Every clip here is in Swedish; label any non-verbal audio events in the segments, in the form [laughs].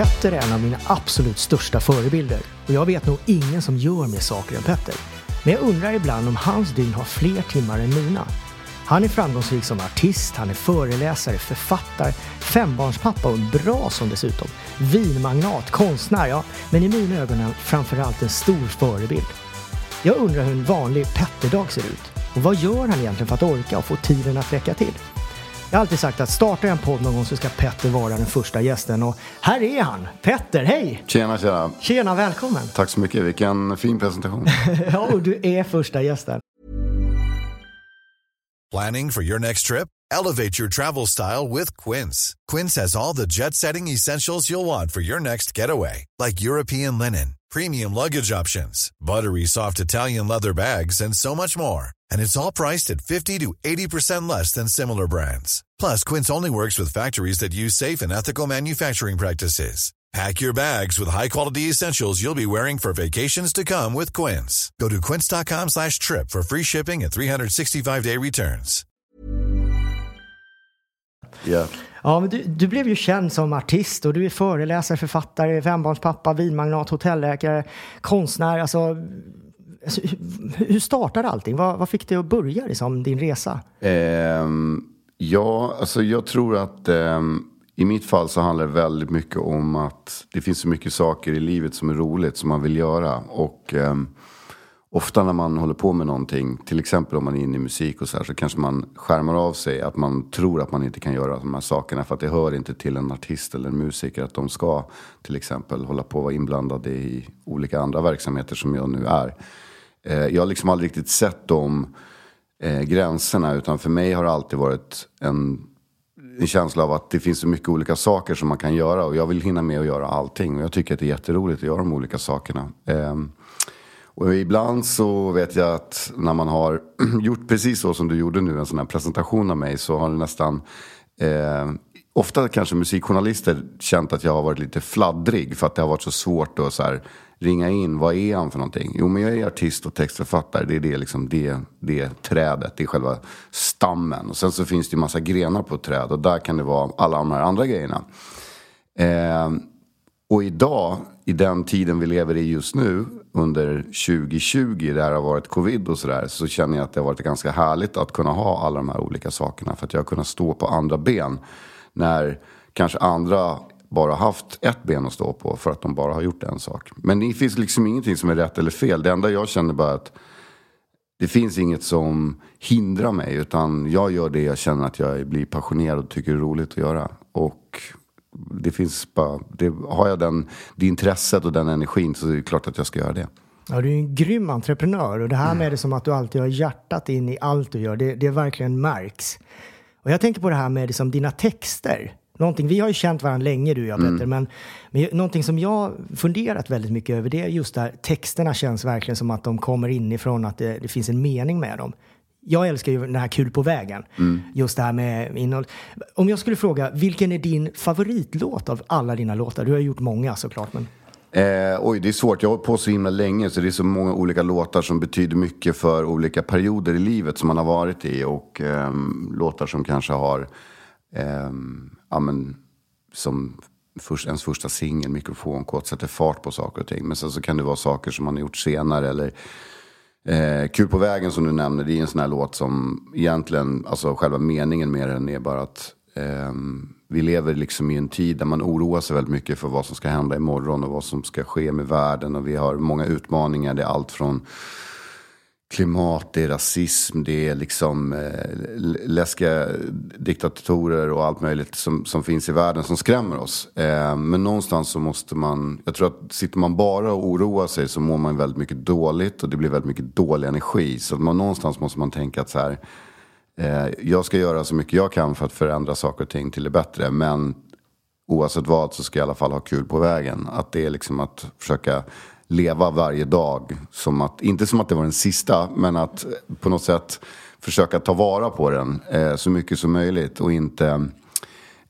Petter är en av mina absolut största förebilder och jag vet nog ingen som gör mer saker än Petter. Men jag undrar ibland om hans dygn har fler timmar än mina. Han är framgångsrik som artist, han är föreläsare, författare, fembarnspappa och en bra som dessutom. Vinmagnat, konstnär, ja. Men i mina ögon är han framförallt en stor förebild. Jag undrar hur en vanlig Petterdag ser ut. Och vad gör han egentligen för att orka och få tiden att räcka till? Jag har alltid sagt att startar jag en podd någon gång så ska Petter vara den första gästen och här är han! Petter, hej! Tjena, tjena! Tjena, välkommen! Tack så mycket, vilken fin presentation. [laughs] ja, och du är första gästen. Planning for your next trip? Elevate your travel style with Quince. Quince has all the jet-setting essentials you'll want for your next getaway. Like European linen, premium luggage options, buttery soft Italian leather bags and so much more and it's all priced at 50 to 80% less than similar brands. Plus, Quince only works with factories that use safe and ethical manufacturing practices. Pack your bags with high-quality essentials you'll be wearing for vacations to come with Quince. Go to quince.com slash trip for free shipping and 365-day returns. Yeah. Ja, men du, du, blev ju känd som artist och du är föreläsare, författare, fembarnspappa, vinmagnat, hotelläkare, konstnär. Alltså, Alltså, hur startade allting? Vad, vad fick dig att börja liksom, din resa? Eh, ja, alltså jag tror att eh, i mitt fall så handlar det väldigt mycket om att det finns så mycket saker i livet som är roligt som man vill göra. Och eh, ofta när man håller på med någonting, till exempel om man är inne i musik och så här, så kanske man skärmar av sig att man tror att man inte kan göra de här sakerna för att det hör inte till en artist eller en musiker att de ska till exempel hålla på och vara inblandade i olika andra verksamheter som jag nu är. Eh, jag har liksom aldrig riktigt sett de eh, gränserna utan för mig har det alltid varit en, en känsla av att det finns så mycket olika saker som man kan göra och jag vill hinna med att göra allting. Och jag tycker att det är jätteroligt att göra de olika sakerna. Eh, och ibland så vet jag att när man har [clears throat] gjort precis så som du gjorde nu, en sån här presentation av mig, så har det nästan eh, Ofta kanske musikjournalister känt att jag har varit lite fladdrig för att det har varit så svårt att så här, ringa in, vad är han för någonting? Jo men jag är artist och textförfattare, det är det, liksom, det, det trädet, det är själva stammen. Och sen så finns det ju massa grenar på ett träd och där kan det vara alla de här andra grejerna. Eh, och idag, i den tiden vi lever i just nu, under 2020, där det har varit covid och sådär, så känner jag att det har varit ganska härligt att kunna ha alla de här olika sakerna. För att jag har kunnat stå på andra ben. När kanske andra bara haft ett ben att stå på för att de bara har gjort en sak. Men det finns liksom ingenting som är rätt eller fel. Det enda jag känner bara att det finns inget som hindrar mig. Utan jag gör det jag känner att jag blir passionerad och tycker är roligt att göra. Och det finns bara, det, har jag den, det intresset och den energin så är det klart att jag ska göra det. Ja, du är en grym entreprenör och det här med det som att du alltid har hjärtat in i allt du gör, det, det verkligen märks. Och jag tänker på det här med liksom dina texter. Någonting, vi har ju känt varandra länge du och jag Petter, mm. men, men någonting som jag funderat väldigt mycket över det är just där texterna känns verkligen som att de kommer inifrån, att det, det finns en mening med dem. Jag älskar ju den här Kul på vägen. Mm. Just det här med innehåll. Om jag skulle fråga, vilken är din favoritlåt av alla dina låtar? Du har gjort många såklart. Men... Eh, oj, det är svårt. Jag har hållit på så himla länge så det är så många olika låtar som betyder mycket för olika perioder i livet som man har varit i. Och eh, låtar som kanske har eh, ja, men, som först, ens första singel, mikrofonkåt, sätter fart på saker och ting. Men sen så kan det vara saker som man har gjort senare. Eller eh, Kul på vägen som du nämner, det är en sån här låt som egentligen, alltså själva meningen med den är bara att Ehm, vi lever liksom i en tid där man oroar sig väldigt mycket för vad som ska hända imorgon och vad som ska ske med världen. Och vi har många utmaningar, det är allt från klimat, det är rasism, det är liksom eh, läskiga diktatorer och allt möjligt som, som finns i världen som skrämmer oss. Eh, men någonstans så måste man, jag tror att sitter man bara och oroar sig så mår man väldigt mycket dåligt och det blir väldigt mycket dålig energi. Så man, någonstans måste man tänka att så här, Eh, jag ska göra så mycket jag kan för att förändra saker och ting till det bättre. Men oavsett vad så ska jag i alla fall ha kul på vägen. Att det är liksom att försöka leva varje dag. Som att, inte som att det var den sista, men att på något sätt försöka ta vara på den eh, så mycket som möjligt och inte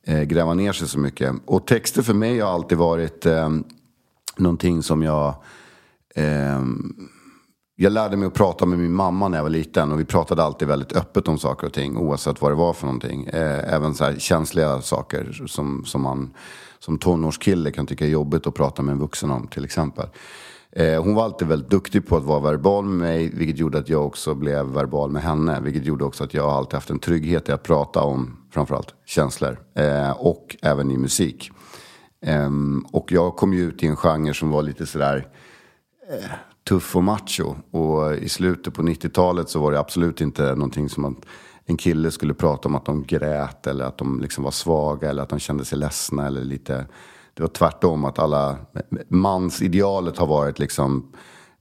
eh, gräva ner sig så mycket. Och texter för mig har alltid varit eh, någonting som jag... Eh, jag lärde mig att prata med min mamma när jag var liten och vi pratade alltid väldigt öppet om saker och ting oavsett vad det var för någonting. Eh, även så här känsliga saker som, som man som tonårskille kan tycka är jobbigt att prata med en vuxen om till exempel. Eh, hon var alltid väldigt duktig på att vara verbal med mig, vilket gjorde att jag också blev verbal med henne. Vilket gjorde också att jag alltid haft en trygghet i att prata om framförallt känslor. Eh, och även i musik. Ehm, och jag kom ju ut i en genre som var lite sådär tuff och macho. Och i slutet på 90-talet så var det absolut inte någonting som att en kille skulle prata om att de grät eller att de liksom var svaga eller att de kände sig ledsna eller lite det var tvärtom att alla, mansidealet har varit liksom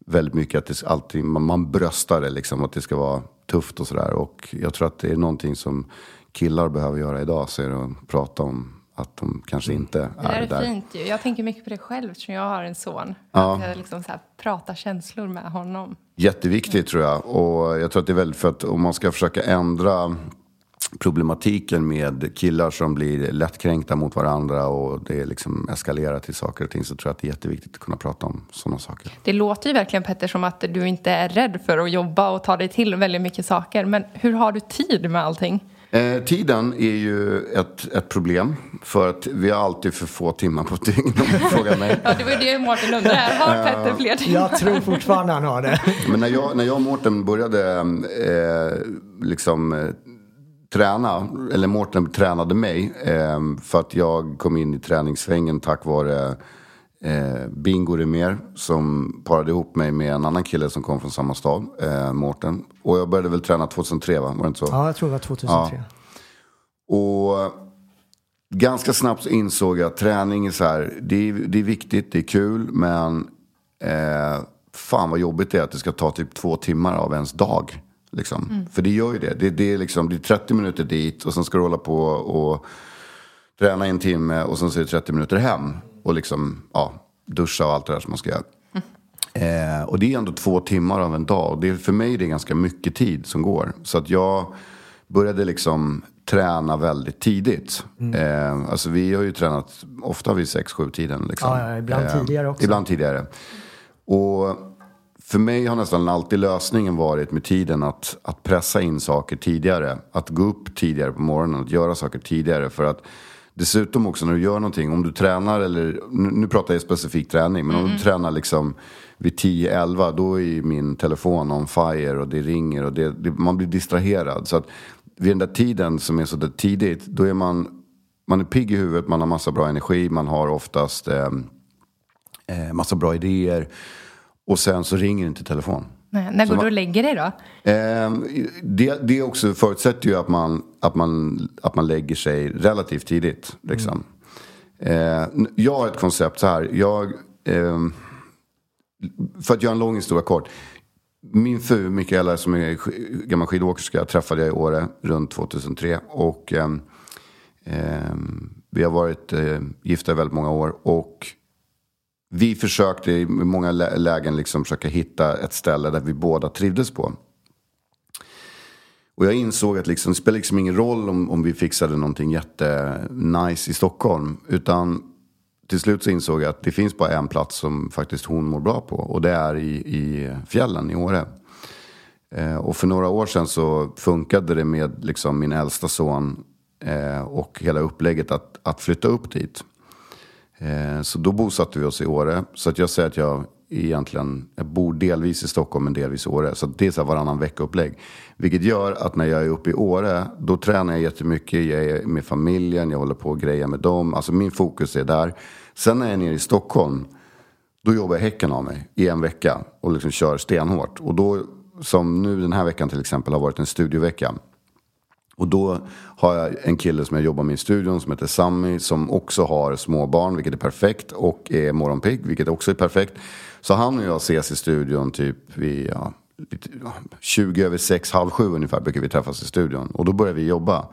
väldigt mycket att det alltid, man, man bröstar det liksom, att det ska vara tufft och sådär. Och jag tror att det är någonting som killar behöver göra idag, så är det att prata om att de kanske inte är, det är där. fint ju. Jag tänker mycket på det själv eftersom jag har en son. Ja. Att jag liksom så här, prata känslor med honom. Jätteviktigt tror jag. Och jag tror att det är väldigt för att om man ska försöka ändra problematiken med killar som blir lättkränkta mot varandra och det liksom eskalerar till saker och ting så tror jag att det är jätteviktigt att kunna prata om sådana saker. Det låter ju verkligen Petter som att du inte är rädd för att jobba och ta dig till väldigt mycket saker. Men hur har du tid med allting? Eh, tiden är ju ett, ett problem. För att vi har alltid för få timmar på ett dygn om du frågar mig. [laughs] ja, det var ju det Mårten undrade. Har Petter fler timmar? Jag tror fortfarande han har det. [laughs] Men när jag, när jag och Mårten började eh, liksom eh, träna, eller Mårten tränade mig eh, för att jag kom in i träningssvängen tack vare eh, Bingo Remer som parade ihop mig med en annan kille som kom från samma stad, eh, Mårten. Och jag började väl träna 2003 va? Var det inte så? Ja, jag tror det var 2003. Ja. Och ganska snabbt så insåg jag att träning är så här, det är, det är viktigt, det är kul, men eh, fan vad jobbigt det är att det ska ta typ två timmar av ens dag. Liksom. Mm. För det gör ju det. Det, det, är liksom, det är 30 minuter dit och sen ska du hålla på och träna en timme och sen så är det 30 minuter hem. Och liksom, ja, duscha och allt det där som man ska göra. Mm. Eh, och det är ändå två timmar av en dag. Och det, för mig är det ganska mycket tid som går. Så att jag började liksom träna väldigt tidigt. Mm. Eh, alltså vi har ju tränat ofta vid 6-7 tiden. Liksom. Ja, ja, ibland eh, tidigare också. Ibland tidigare. Och för mig har nästan alltid lösningen varit med tiden att, att pressa in saker tidigare. Att gå upp tidigare på morgonen, att göra saker tidigare. För att dessutom också när du gör någonting, om du tränar eller, nu pratar jag specifik träning, men mm. om du tränar liksom vid 10-11 då är min telefon on fire och det ringer och det, det, man blir distraherad. Så att vid den där tiden som är så där tidigt, då är man, man är pigg i huvudet, man har massa bra energi, man har oftast eh, eh massa bra idéer. Och sen så ringer inte telefon. Nej, när går man, du och lägger dig då? Eh, det, det också förutsätter ju att man, att, man, att man lägger sig relativt tidigt. Liksom. Mm. Eh, jag har ett koncept så här. Jag, eh, för att göra en lång historia kort. Min fru Mikaela som är gammal skidåkerska träffade jag i Åre runt 2003. Och ehm, ehm, vi har varit eh, gifta i väldigt många år. Och vi försökte i många lägen liksom försöka hitta ett ställe där vi båda trivdes på. Och jag insåg att liksom, det spelar liksom ingen roll om, om vi fixade någonting jättenice i Stockholm. Utan till slut så insåg jag att det finns bara en plats som faktiskt hon mår bra på. Och det är i, i fjällen i Åre. Eh, och för några år sedan så funkade det med liksom min äldsta son eh, och hela upplägget att, att flytta upp dit. Eh, så då bosatte vi oss i Åre. Så att jag säger att jag egentligen jag bor delvis i Stockholm men delvis i Åre. Så det är så här varannan vecka-upplägg. Vilket gör att när jag är uppe i Åre då tränar jag jättemycket. Jag är med familjen, jag håller på och grejer med dem. Alltså min fokus är där. Sen när jag är nere i Stockholm då jobbar jag häcken av mig i en vecka och liksom kör stenhårt. Och då, som nu den här veckan till exempel, har varit en studievecka. Och då har jag en kille som jag jobbar med i studion som heter Sammy som också har småbarn, vilket är perfekt. Och är morgonpigg, vilket också är perfekt. Så han och jag ses i studion typ vid ja, 20 över 6, halv 7 ungefär brukar vi träffas i studion. Och då börjar vi jobba.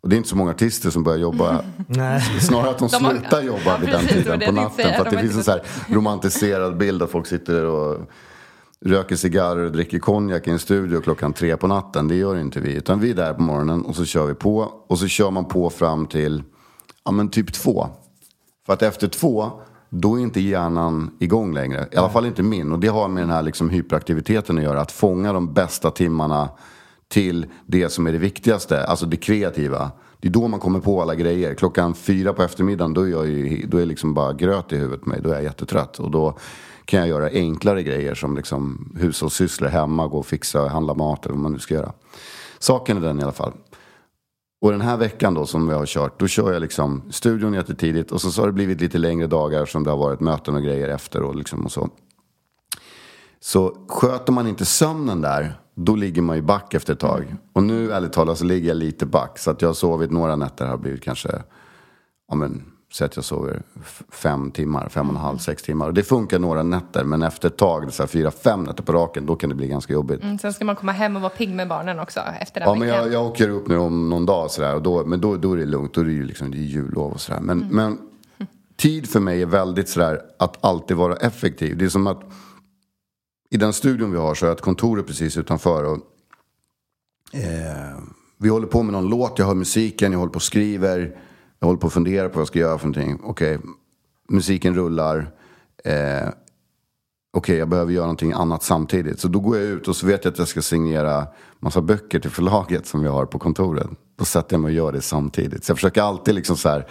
Och det är inte så många artister som börjar jobba. [laughs] Mm. Snarare att de, de slutar jobba ja, vid den tiden på natten. För att det finns en så här romantiserad bild att folk sitter och röker cigarrer och dricker konjak i en studio klockan tre på natten. Det gör inte vi. Utan vi är där på morgonen och så kör vi på. Och så kör man på fram till ja, men typ två. För att efter två, då är inte hjärnan igång längre. I alla fall inte min. Och det har med den här liksom hyperaktiviteten att göra. Att fånga de bästa timmarna till det som är det viktigaste. Alltså det kreativa. det är då man kommer på alla grejer. Klockan fyra på eftermiddagen då är, jag ju, då är liksom bara gröt i huvudet på mig. Då är jag jättetrött. Och då kan jag göra enklare grejer som liksom hushållssysslor hemma, gå och fixa, handla mat eller vad man nu ska göra. Saken är den i alla fall. Och den här veckan då som jag har kört, då kör jag liksom studion jättetidigt och så, så har det blivit lite längre dagar som det har varit möten och grejer efter och liksom och så. Så sköter man inte sömnen där, då ligger man ju back efter ett tag. Och nu ärligt talat så ligger jag lite back. Så att jag har sovit några nätter har blivit kanske, ja men, säg att jag sover fem timmar, fem och en halv, sex timmar. Och det funkar några nätter, men efter ett tag, så här fyra, fem nätter på raken, då kan det bli ganska jobbigt. Mm, sen ska man komma hem och vara pigg med barnen också efter den Ja, men veckan. jag, jag åker upp nu om någon dag sådär, och då, men då, då är det lugnt. Då är det ju liksom, det är jullov och sådär. Men, men tid för mig är väldigt sådär att alltid vara effektiv. Det är som att i den studion vi har så har jag ett kontor precis utanför. Och, eh, vi håller på med någon låt, jag hör musiken, jag håller på och skriver. Jag håller på att fundera på vad jag ska göra för någonting. Okej, musiken rullar. Eh, Okej, jag behöver göra någonting annat samtidigt. Så då går jag ut och så vet jag att jag ska signera massa böcker till förlaget som vi har på kontoret. Då sätter jag mig och gör det samtidigt. Så jag försöker alltid liksom så här,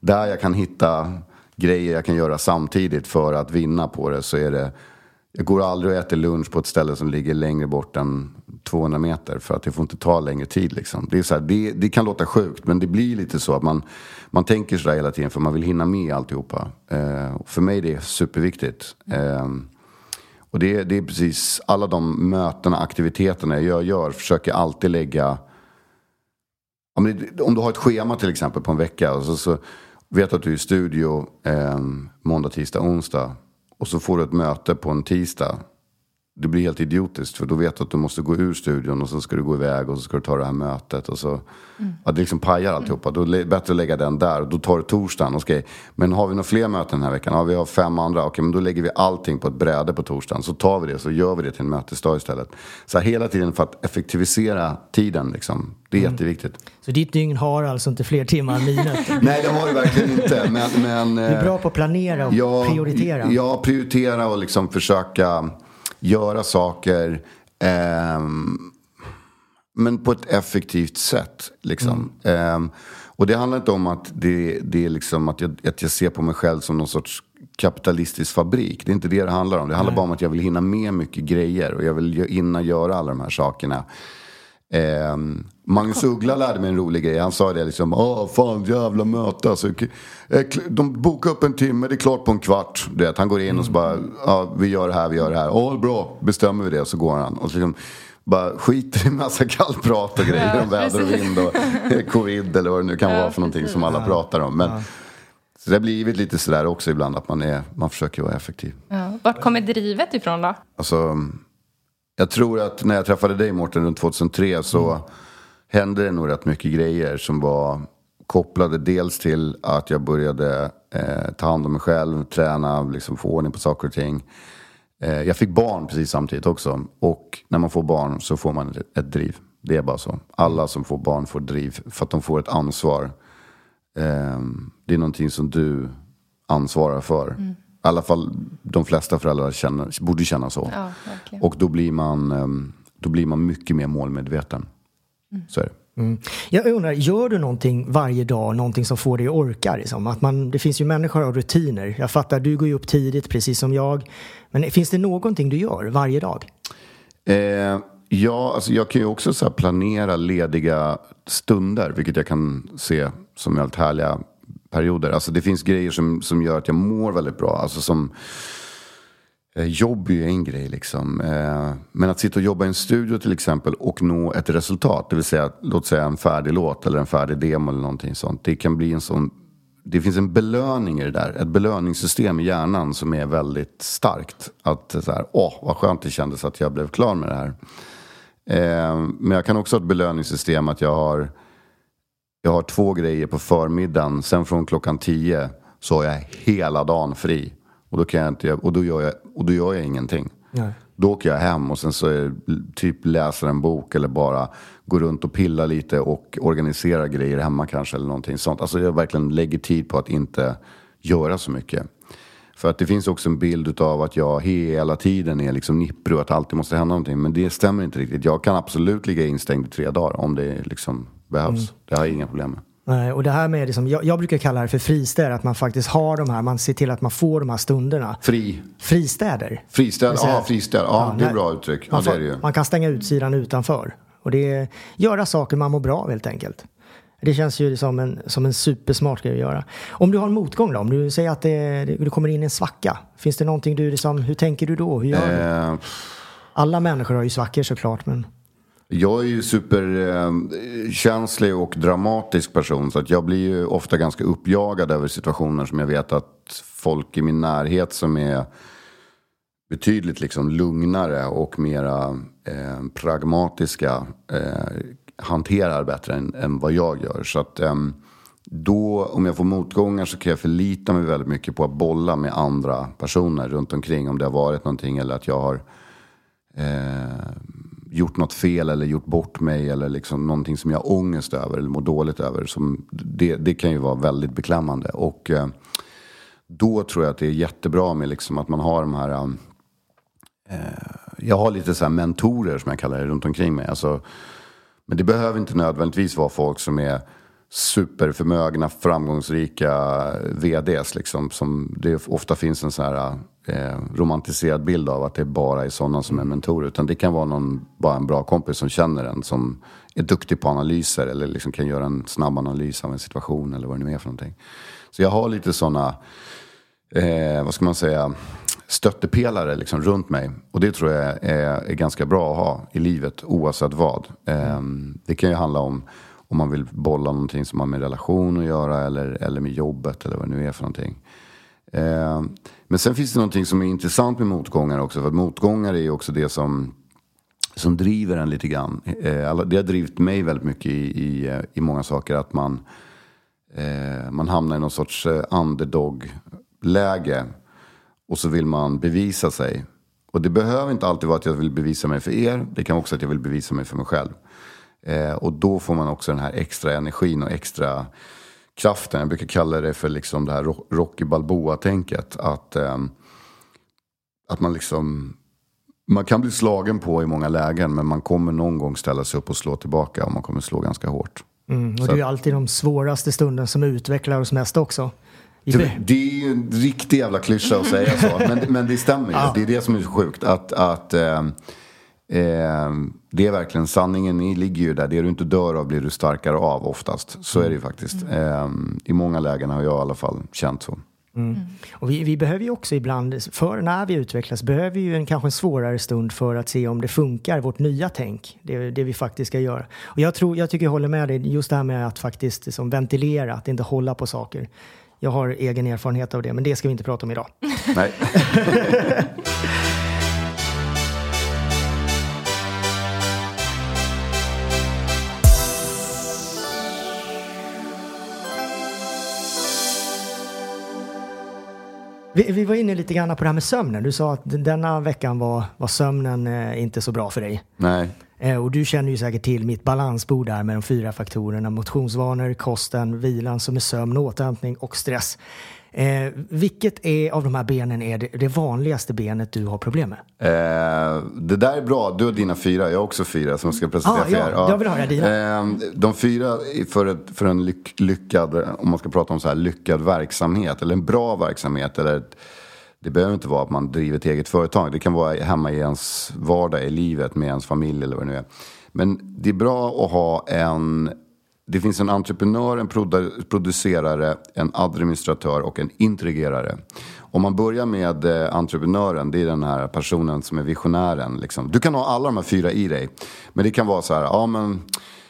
där jag kan hitta grejer jag kan göra samtidigt för att vinna på det så är det jag går aldrig och äter lunch på ett ställe som ligger längre bort än 200 meter för att det får inte ta längre tid. Liksom. Det, är så här, det, det kan låta sjukt men det blir lite så att man, man tänker sådär hela tiden för man vill hinna med alltihopa. Eh, och för mig är det superviktigt. Eh, och det, det är precis alla de mötena, aktiviteterna jag gör försöker alltid lägga om, det, om du har ett schema till exempel på en vecka och så, så vet du att du är i studio eh, måndag, tisdag, onsdag och så får du ett möte på en tisdag. Det blir helt idiotiskt för då vet du att du måste gå ur studion och så ska du gå iväg och så ska du ta det här mötet. Och så, ja, det liksom pajar alltihopa. Då är det bättre att lägga den där. Då tar du torsdagen. Okay. Men har vi några fler möten den här veckan? Ja, vi har fem andra. Okej, men då lägger vi allting på ett bräde på torsdagen. Så tar vi det så gör vi det till en mötesdag istället. Så här, hela tiden för att effektivisera tiden. Liksom. Det är jätteviktigt. Så ditt dygn har alltså inte fler timmar än [laughs] minut? Nej, det har det verkligen inte. Men, men, Du är bra på att planera och prioritera. Ja, prioritera och liksom försöka göra saker. ehm, men på ett effektivt sätt. Liksom. Ehm, och det handlar inte om att, det, det är liksom att, jag, att jag ser på mig själv som någon sorts kapitalistisk fabrik. Det är inte det det handlar om. Det handlar bara om att jag vill hinna med mycket grejer. Och jag vill hinna göra alla de här sakerna. Ehm, Magnus Uggla lärde mig en rolig grej. Han sa det liksom. Åh, fan jävla möte. Alltså, eh, de bokar upp en timme, det är klart på en kvart. Du vet, han går in och så bara. Ja, vi gör det här, vi gör det här. Åh, bra. Bestämmer vi det. Så går han. Och så liksom, bara skiter i massa kallprat och grejer. Ja, om väder och precis. vind och eh, covid eller vad det nu kan vara för någonting som alla pratar om. Men, Så det har blivit lite sådär också ibland att man, är, man försöker vara effektiv. Ja. Vart kommer drivet ifrån då? Alltså, jag tror att när jag träffade dig Mårten runt 2003 så hände det nog rätt mycket grejer som var kopplade dels till att jag började eh, ta hand om mig själv, träna, liksom få ordning på saker och ting. Eh, jag fick barn precis samtidigt också. Och när man får barn så får man ett, ett driv. Det är bara så. Alla som får barn får driv för att de får ett ansvar. Eh, det är någonting som du ansvarar för. I alla fall de flesta föräldrar känner, borde känna så. Ja. Och då blir man, ehm, då blir man mycket mer målmedveten. Så är det. Mm. Jag undrar, gör du någonting varje dag, någonting som får dig att orka? Liksom? Att man, det finns ju människor av rutiner. Jag fattar, du går ju upp tidigt precis som jag. Men finns det någonting du gör varje dag? Eh, ja, alltså jag kan ju också så planera lediga stunder, vilket jag kan se som helt härliga perioder. Alltså det finns grejer som, som gör att jag mår väldigt bra. Alltså som Eh, jobb är ju en grej liksom. Eh, men att sitta och jobba i en studio till exempel och nå ett resultat, det vill säga låt säga en färdig låt eller en färdig demo eller någonting sånt. Det kan bli en sån det finns en belöning i det där. Ett belöningssystem i hjärnan som är väldigt starkt. Att så här, åh vad skönt det kändes att jag blev klar med det här. Eh, men jag kan också ha ett belöningssystem att jag har, jag har två grejer på förmiddagen. Sen från klockan tio så har jag hela dagen fri. Och då, kan jag inte, och då, gör, jag, och då gör jag ingenting. Nej. Då åker jag hem och sen så är typ läser en bok eller bara går runt och pillar lite och organiserar grejer hemma kanske eller någonting sånt. Alltså jag verkligen lägger tid på att inte göra så mycket. För att det finns också en bild av att jag hela tiden är liksom nipprig och att det alltid måste hända någonting. Men det stämmer inte riktigt. Jag kan absolut ligga instängd i tre dagar om det liksom behövs. Det har jag inga problem med. Och det här med, liksom, jag, jag brukar kalla det för fristäder, att man faktiskt har de här, man ser till att man får de här stunderna. Fri. Fristäder. Fristäder, ja fristäder. Ja, Ja, det är när- bra uttryck. Ja, Man, det är det man kan stänga utsidan utanför. Och det är göra saker man mår bra av helt enkelt. Det känns ju som en, som en supersmart grej att göra. Om du har en motgång då? Om du säger att det, det, du kommer in i en svacka. Finns det någonting du liksom, hur tänker du då? Hur gör du? Eh, Alla människor har ju svackor såklart men jag är ju superkänslig eh, och dramatisk person så att jag blir ju ofta ganska uppjagad över situationer som jag vet att folk i min närhet som är betydligt liksom lugnare och mera eh, pragmatiska eh, hanterar bättre än, än vad jag gör. Så att eh, då, om jag får motgångar så kan jag förlita mig väldigt mycket på att bolla med andra personer runt omkring. Om det har varit någonting eller att jag har eh, gjort något fel eller gjort bort mig eller liksom någonting som jag har ångest över eller mår dåligt över. Som, det, det kan ju vara väldigt beklämmande. Och eh, då tror jag att det är jättebra med liksom att man har de här eh, jag har lite så här mentorer som jag kallar det runt omkring mig. Alltså, men det behöver inte nödvändigtvis vara folk som är superförmögna, framgångsrika VDs. Liksom, som det ofta finns en så här eh, eh, romantiserad bild av att det bara är sådana som är mentorer. Utan det kan vara någon, bara en bra kompis som känner en. Som är duktig på analyser eller liksom kan göra en snabb analys av en situation eller vad det nu är för någonting. Så jag har lite sådana eh, vad ska man säga, stöttepelare liksom runt mig. Och det tror jag är, är ganska bra att ha i livet oavsett vad. Eh, det kan ju handla om om man vill bolla någonting som har med relation att göra eller, eller med jobbet eller vad det nu är för någonting. Eh, men sen finns det någonting som är intressant med motgångar också. För att motgångar är ju också det som, som driver en lite grann. Eh, det har drivit mig väldigt mycket i, i, eh, i många saker. Att man, eh, man hamnar i någon sorts underdog-läge. Och så vill man bevisa sig. Och det behöver inte alltid vara att jag vill bevisa mig för er. Det kan också att jag vill bevisa mig för mig själv. Och då får man också den här extra energin och extra kraften. Jag brukar kalla det för liksom det här Ro- Rocky Balboa-tänket. Att, ehm, att man liksom... Man kan bli slagen på i många lägen men man kommer någon gång ställa sig upp och slå tillbaka och man kommer slå ganska hårt. mm, och Så det är ju alltid de svåraste stunden som utvecklar oss mest också. Det, är ju en riktig jävla klyscha att säga så. Men, men det stämmer ju. [laughs] Det är det som är sjukt. Att, att ehm, ehm, det är verkligen sanningen ni ligger ju där. Det du inte dör av blir du starkare av oftast. Så är det ju faktiskt. Ehm, I många lägen har jag i alla fall känt så. Och vi, vi behöver ju också ibland, för när vi utvecklas, behöver vi ju en kanske en svårare stund för att se om det funkar, vårt nya tänk, det, det vi faktiskt ska göra. Och jag, tror, jag tycker jag håller med dig, just det här med att faktiskt liksom ventilera, att inte hålla på saker. Jag har egen erfarenhet av det, men det ska vi inte prata om idag. Nej. [laughs] Vi, vi var inne lite grann på det här med sömnen. Du sa att denna veckan var, var sömnen eh, inte så bra för dig. Nej. Eh, och du känner ju säkert till mitt balansbord där med de fyra faktorerna. Motionsvanor, kosten, vilan som är sömn, återhämtning och stress. Eh, vilket är av de här benen är det, det vanligaste benet du har problem med? Eh, det där är bra. Du har dina fyra. Jag har också fyra som ska presentera Ah, för ja, er. jag vill höra dina. Eh, de fyra för, ett, för en lyck, lyckad, om man ska prata om så här, lyckad verksamhet eller en bra verksamhet. Eller ett, det behöver inte vara att man driver ett eget företag. Det kan vara hemma i ens vardag i livet med ens familj eller vad det nu är. Men det är bra att ha en det finns en entreprenör, en producerare, en administratör och en intrigerare. Om man börjar med eh, entreprenören, det är den här personen som är visionären. Liksom. Du kan ha alla de här fyra i dig. Men det kan vara så här, ja men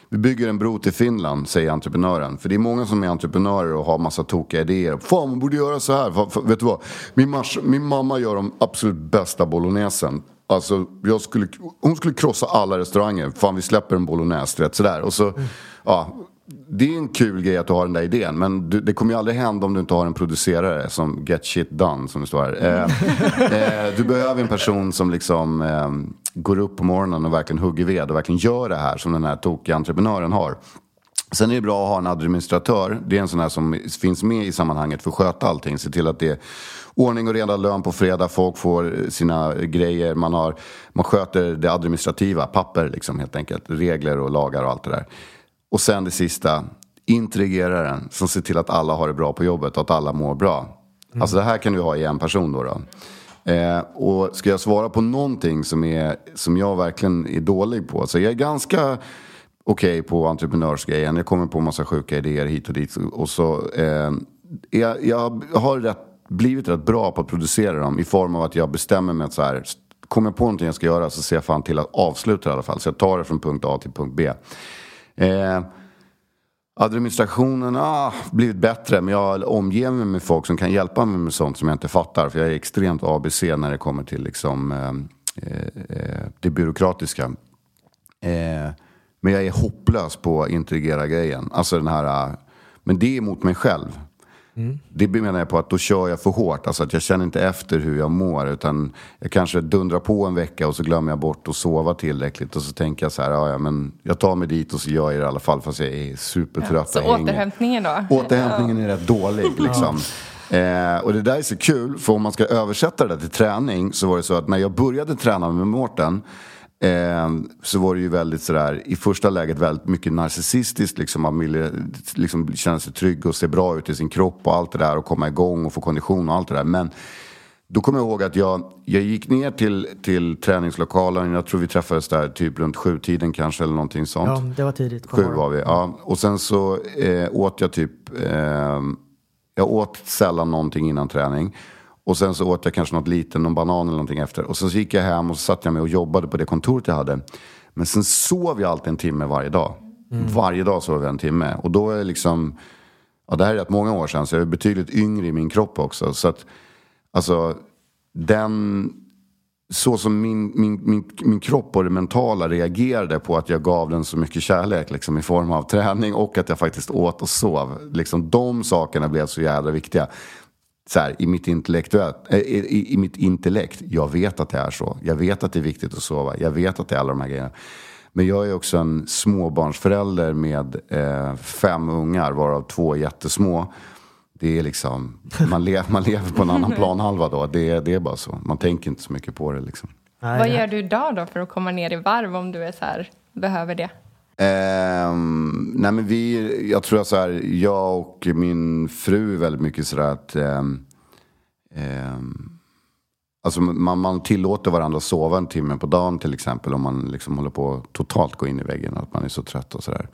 vi bygger en bro till Finland, säger entreprenören. För det är många som är entreprenörer och har massa tokiga idéer. Fan, man borde göra så här. Fa- fa- vet du vad? Min, mars, min mamma gör de absolut bästa bolognesen. Alltså, jag skulle, hon skulle krossa alla restauranger. Fan, vi släpper en bolognese, du vet sådär. Och så, ja, det är en kul grej att du har den där idén. Men du, det kommer ju aldrig hända om du inte har en producerare som get shit done, som det står här. Eh, [laughs] eh, du behöver en person som liksom eh, går upp på morgonen och verkligen hugger ved och verkligen gör det här som den här tokiga entreprenören har. Sen är det bra att ha en administratör. Det är en sån här som finns med i sammanhanget för att sköta allting. Se till att det är ordning och reda lön på fredag. Folk får sina grejer. Man, har, man sköter det administrativa. Papper liksom helt enkelt. Regler och lagar och allt det där. Och sen det sista. intrigeraren som ser till att alla har det bra på jobbet och att alla mår bra. Alltså det här kan du ha i en person då. då. Eh, och ska jag svara på någonting som, är, som jag verkligen är dålig på. Så jag är ganska okej okay på entreprenörsgrejen. Jag kommer på massa sjuka idéer hit och dit. Och så, eh, jag, jag har rätt, blivit rätt bra på att producera dem i form av att jag bestämmer mig att så här, kommer jag på någonting jag ska göra så ser jag fan till att avsluta det i alla fall. Så jag tar det från punkt A till punkt B. Eh, Administrationen har ah, blivit bättre men jag omger mig med folk som kan hjälpa mig med sånt som jag inte fattar. För jag är extremt ABC när det kommer till liksom, eh, eh, eh det byråkratiska. Eh, men jag är hopplös på att integrera grejen. Alltså den här, men det är mot mig själv. Mm. Det menar jag på att då kör jag för hårt. Alltså att jag känner inte efter hur jag mår. Utan jag kanske dundrar på en vecka och så glömmer jag bort att sova tillräckligt. Och så tänker jag så här, ja, men jag tar mig dit och så gör jag det i alla fall. Fast jag är supertrött. Ja, så återhämtningen då? Återhämtningen är rätt dålig [laughs] liksom. Eh, och det där är så kul, för om man ska översätta det där till träning så var det så att när jag började träna med Mårten Eh, så var det ju väldigt sådär, i första läget väldigt mycket narcissistiskt. Liksom, man ville liksom, känna sig trygg och se bra ut i sin kropp och allt det där och komma igång och få kondition och allt det där. Men då kommer jag ihåg att jag, jag gick ner till, till träningslokalen, jag tror vi träffades där typ runt sju tiden kanske eller någonting sånt. Ja, det var tidigt. Sju var vi, ja. Och sen så eh, åt jag typ, eh, jag åt sällan någonting innan träning. Och sen så åt jag kanske något lite, någon banan eller någonting efter. Och sen så gick jag hem och så satt jag mig och jobbade på det kontoret jag hade. Men sen sov jag alltid en timme varje dag. Mm. Varje dag sov jag en timme. Och då är jag liksom, ja det här är rätt många år sedan så jag är betydligt yngre i min kropp också. Så att, alltså den, så som min, min, min, min kropp och det mentala reagerade på att jag gav den så mycket kärlek liksom, i form av träning och att jag faktiskt åt och sov. Liksom, de sakerna blev så jävla viktiga så här, i, mitt intellektuellt, äh, i, i, mitt intellekt, jag vet att det är så. Jag vet att det är viktigt att sova. Jag vet att det är alla de här grejerna. Men jag är också en småbarnsförälder med eh, fem ungar, varav två jättesmå. Det är liksom, man, le, man lever på en annan [laughs] planhalva då. Det, det är bara så. Man tänker inte så mycket på det liksom. Vad gör du idag då för att komma ner i varv om du är så här, behöver det? Um, nej men vi, jag tror att så här, jag och min fru är väldigt mycket sådär att um, um, Alltså man, man tillåter varandra att sova en timme på dagen till exempel om man liksom håller på att totalt gå in i väggen. Att man är så trött och sådär.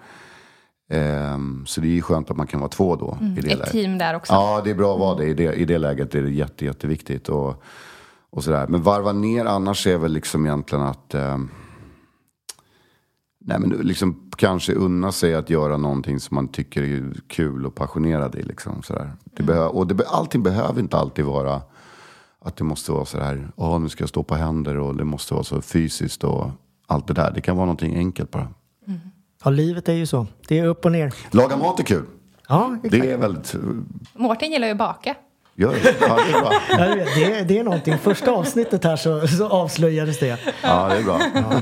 Um, så det är skönt att man kan vara två då. Mm, i det ett läget. team där också. Ja, det är bra att vara det. I det, i det läget är det jätte, jätteviktigt. Och, och sådär. Men varva ner annars är väl liksom egentligen att um, Nej, men liksom kanske unna sig att göra någonting som man tycker är kul och passionerad i. Liksom, sådär. Det mm. och det, allting behöver inte alltid vara att det måste vara sådär, ja nu ska jag stå på händer och det måste vara så fysiskt och allt det där. Det kan vara någonting enkelt bara. Mm. Ja, livet är ju så. Det är upp och ner. Laga mat är kul. Ja, exakt. Det är väldigt... Mårten gillar ju att baka. Gör det? Ja, det är bra. [laughs] Ja, det, det är någonting. Första avsnittet här så, så avslöjades det. Ja, det är bra. Ja.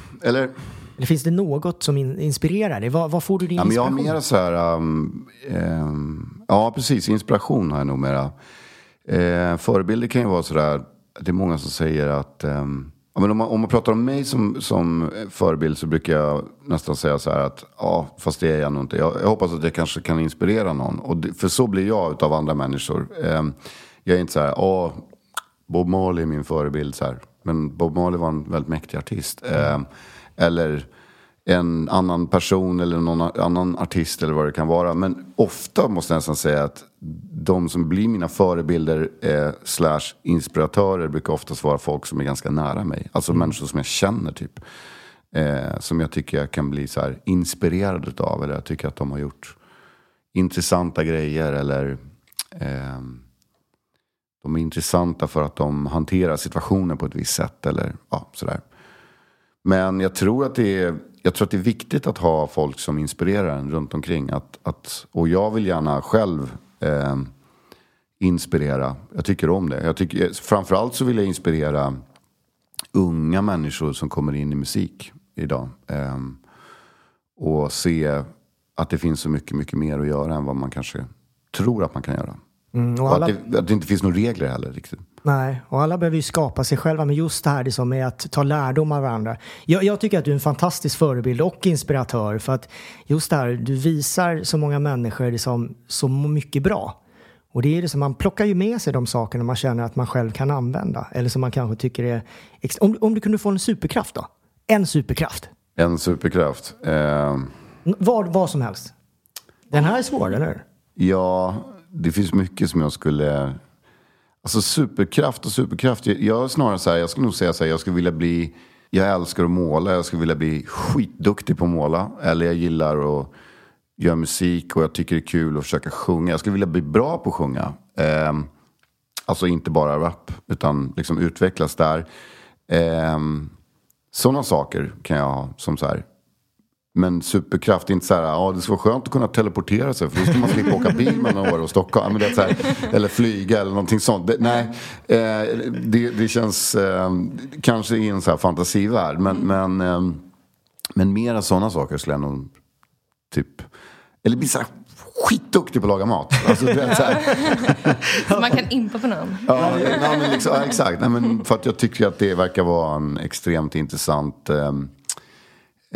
Eller... Eller finns det något som in, inspirerar dig? Var, var får du din Ja, men jag har inspiration? mera så här... Um, ehm, ja, precis. Inspiration har jag nog mera. Eh, förebilder kan ju vara så där... Det är många som säger att... ehm, ja, men om, man, om man pratar om mig som, som förebild så brukar jag nästan säga så här att... Ja, fast det är jag nog inte. Jag, jag hoppas att jag kanske kan inspirera någon. Och det, för så blir jag utav andra människor. Ehm, jag är inte så här... Ja, Bob Marley är min förebild. Så här. Men Bob Marley var en väldigt mäktig artist. Ehm, eller en annan person eller någon annan artist eller vad det kan vara. Men ofta måste jag nästan säga att de som blir mina förebilder eh, slash inspiratörer brukar oftast vara folk som är ganska nära mig. Alltså människor som jag känner typ. Eh, som jag tycker jag kan bli så här inspirerad utav. Eller jag tycker att de har gjort intressanta grejer. Eller ehm, de är intressanta för att de hanterar situationen på ett visst sätt. Eller ja, sådär. Men jag tror att det är, jag tror att det är viktigt att ha folk som inspirerar en runt omkring. Att, att, och jag vill gärna själv eh, inspirera. Jag tycker om det. Jag tycker, framförallt så vill jag inspirera unga människor som kommer in i musik idag. Eh, och se att det finns så mycket, mycket mer att göra än vad man kanske tror att man kan göra. Mm, och Och alla, att, det, att det inte finns några regler heller riktigt. nej, och alla behöver ju skapa sig själva, men just det här det som med att ta lärdom av varandra. Jag, jag tycker att du är en fantastisk förebild och inspiratör för att just det här, du visar så många människor det som så mycket bra. Och det är det som man plockar ju med sig de sakerna man känner att man själv kan använda. Eller som man kanske tycker är... Om, om du kunde få en superkraft då? En superkraft? En superkraft. Eh, Vad, vad som helst. Den här är svår, eller hur? Ja, det finns mycket som jag skulle... Alltså superkraft och superkraft. Jag, jag snarare så här, jag skulle nog säga så här, jag skulle vilja bli... Jag älskar att måla, jag skulle vilja bli skitduktig på att måla. Eller jag gillar att göra musik och jag tycker det är kul att försöka sjunga. Jag skulle vilja bli bra på att sjunga. Eh, alltså inte bara rap, utan liksom utvecklas där. Eh, sådana saker kan jag ha som så här. Men superkraft inte så här, ja det skulle vara skönt att kunna teleportera sig för då ska man slippa åka bil mellan Åre och Stockholm. Men det så här, eller flyga eller någonting sånt. Det, nej, eh, det, det känns eh, kanske i en så här fantasivärld. Men, men, eh, men mera sådana saker skulle jag nog typ, eller bli så här skitduktig på att laga mat. Alltså, vet, så [laughs] Så man kan impa på någon. Ja, nej, men liksom, ja, exakt. Nej, men för att jag tycker att det verkar vara en extremt intressant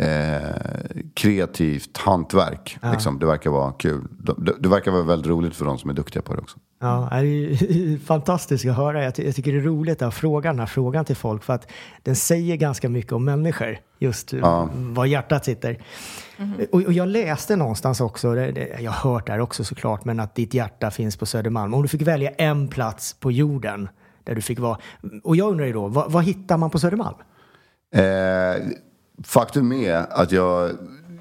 eh, kreativt hantverk. Liksom. Det verkar vara kul. Det, det, verkar vara väldigt roligt för de som är duktiga på det också. Ja, det är [laughs] fantastiskt att höra. Jag, ty- jag tycker det är roligt att fråga den här frågan till folk för att den säger ganska mycket om människor. Just Ja. var hjärtat sitter. Och, och jag läste någonstans också, det, det, jag har hört det här också såklart, men att ditt hjärta finns på Södermalm. Om du fick välja en plats på jorden där du fick vara. Och jag undrar ju då, vad, vad hittar man på Södermalm? Eh, faktum är att jag,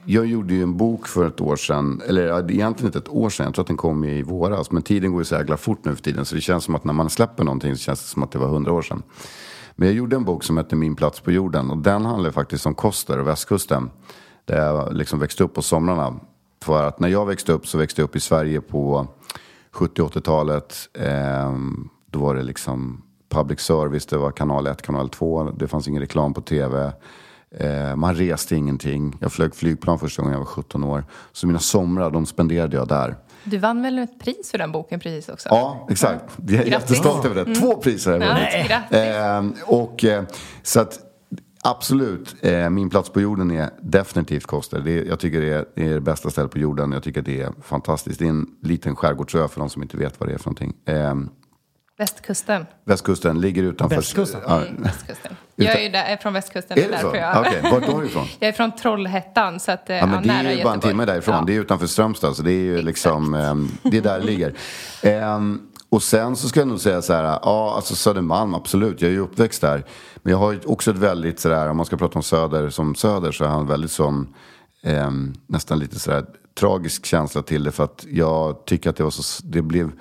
jag gjorde ju en bok för ett år sedan. Eller egentligen inte ett år sedan, jag tror att den kom i våras. Men tiden går ju så jäkla fort nu för tiden. Så det känns som att när man släpper någonting så känns det som att det var hundra år sedan. Men jag gjorde en bok som hette Min plats på jorden. Och den handlar faktiskt om Koster och västkusten. Där jag liksom växte upp på somrarna. För att när jag växte upp så växte jag upp i Sverige på 70-80-talet. Eh, då var det liksom public service, det var kanal 1, kanal 2. Det fanns ingen reklam på tv. Eh, man reste ingenting. Jag flög flygplan första gången jag var 17 år. Så mina somrar, de spenderade jag där. Du vann väl ett pris för den boken precis också? Ja, exakt. Jag är Grattis. jättestolt över det. Två priser har jag Ja, vunnit. grattis. Eh, och eh, så att absolut, eh, min plats på jorden är definitivt Koster. Det är, jag tycker det är, det är det bästa stället på jorden. Jag tycker det är fantastiskt. Det är en liten skärgårdsö för de som inte vet vad det är för någonting. Västkusten. västkusten ligger utanför... Västkusten? Ja, Västkusten. Jag är ju där, är från västkusten. är det därför så? Jag, Okej, vart är du [laughs] ifrån? jag är från Trollhättan, så att, eh, Ja, men det är ju bara en timme därifrån. Ja. Det är utanför Strömstad. Så det är ju liksom, ehm, det är där det ligger. Ehm, och sen så ska jag nog säga så här, ja alltså Södermalm, absolut. Jag är ju uppväxt där. Men jag har ju också ett väldigt sådär, om man ska prata om Söder som Söder så har han väldigt sån, ehm, nästan lite sådär tragisk känsla till det. För att jag tycker att det var så, det blev,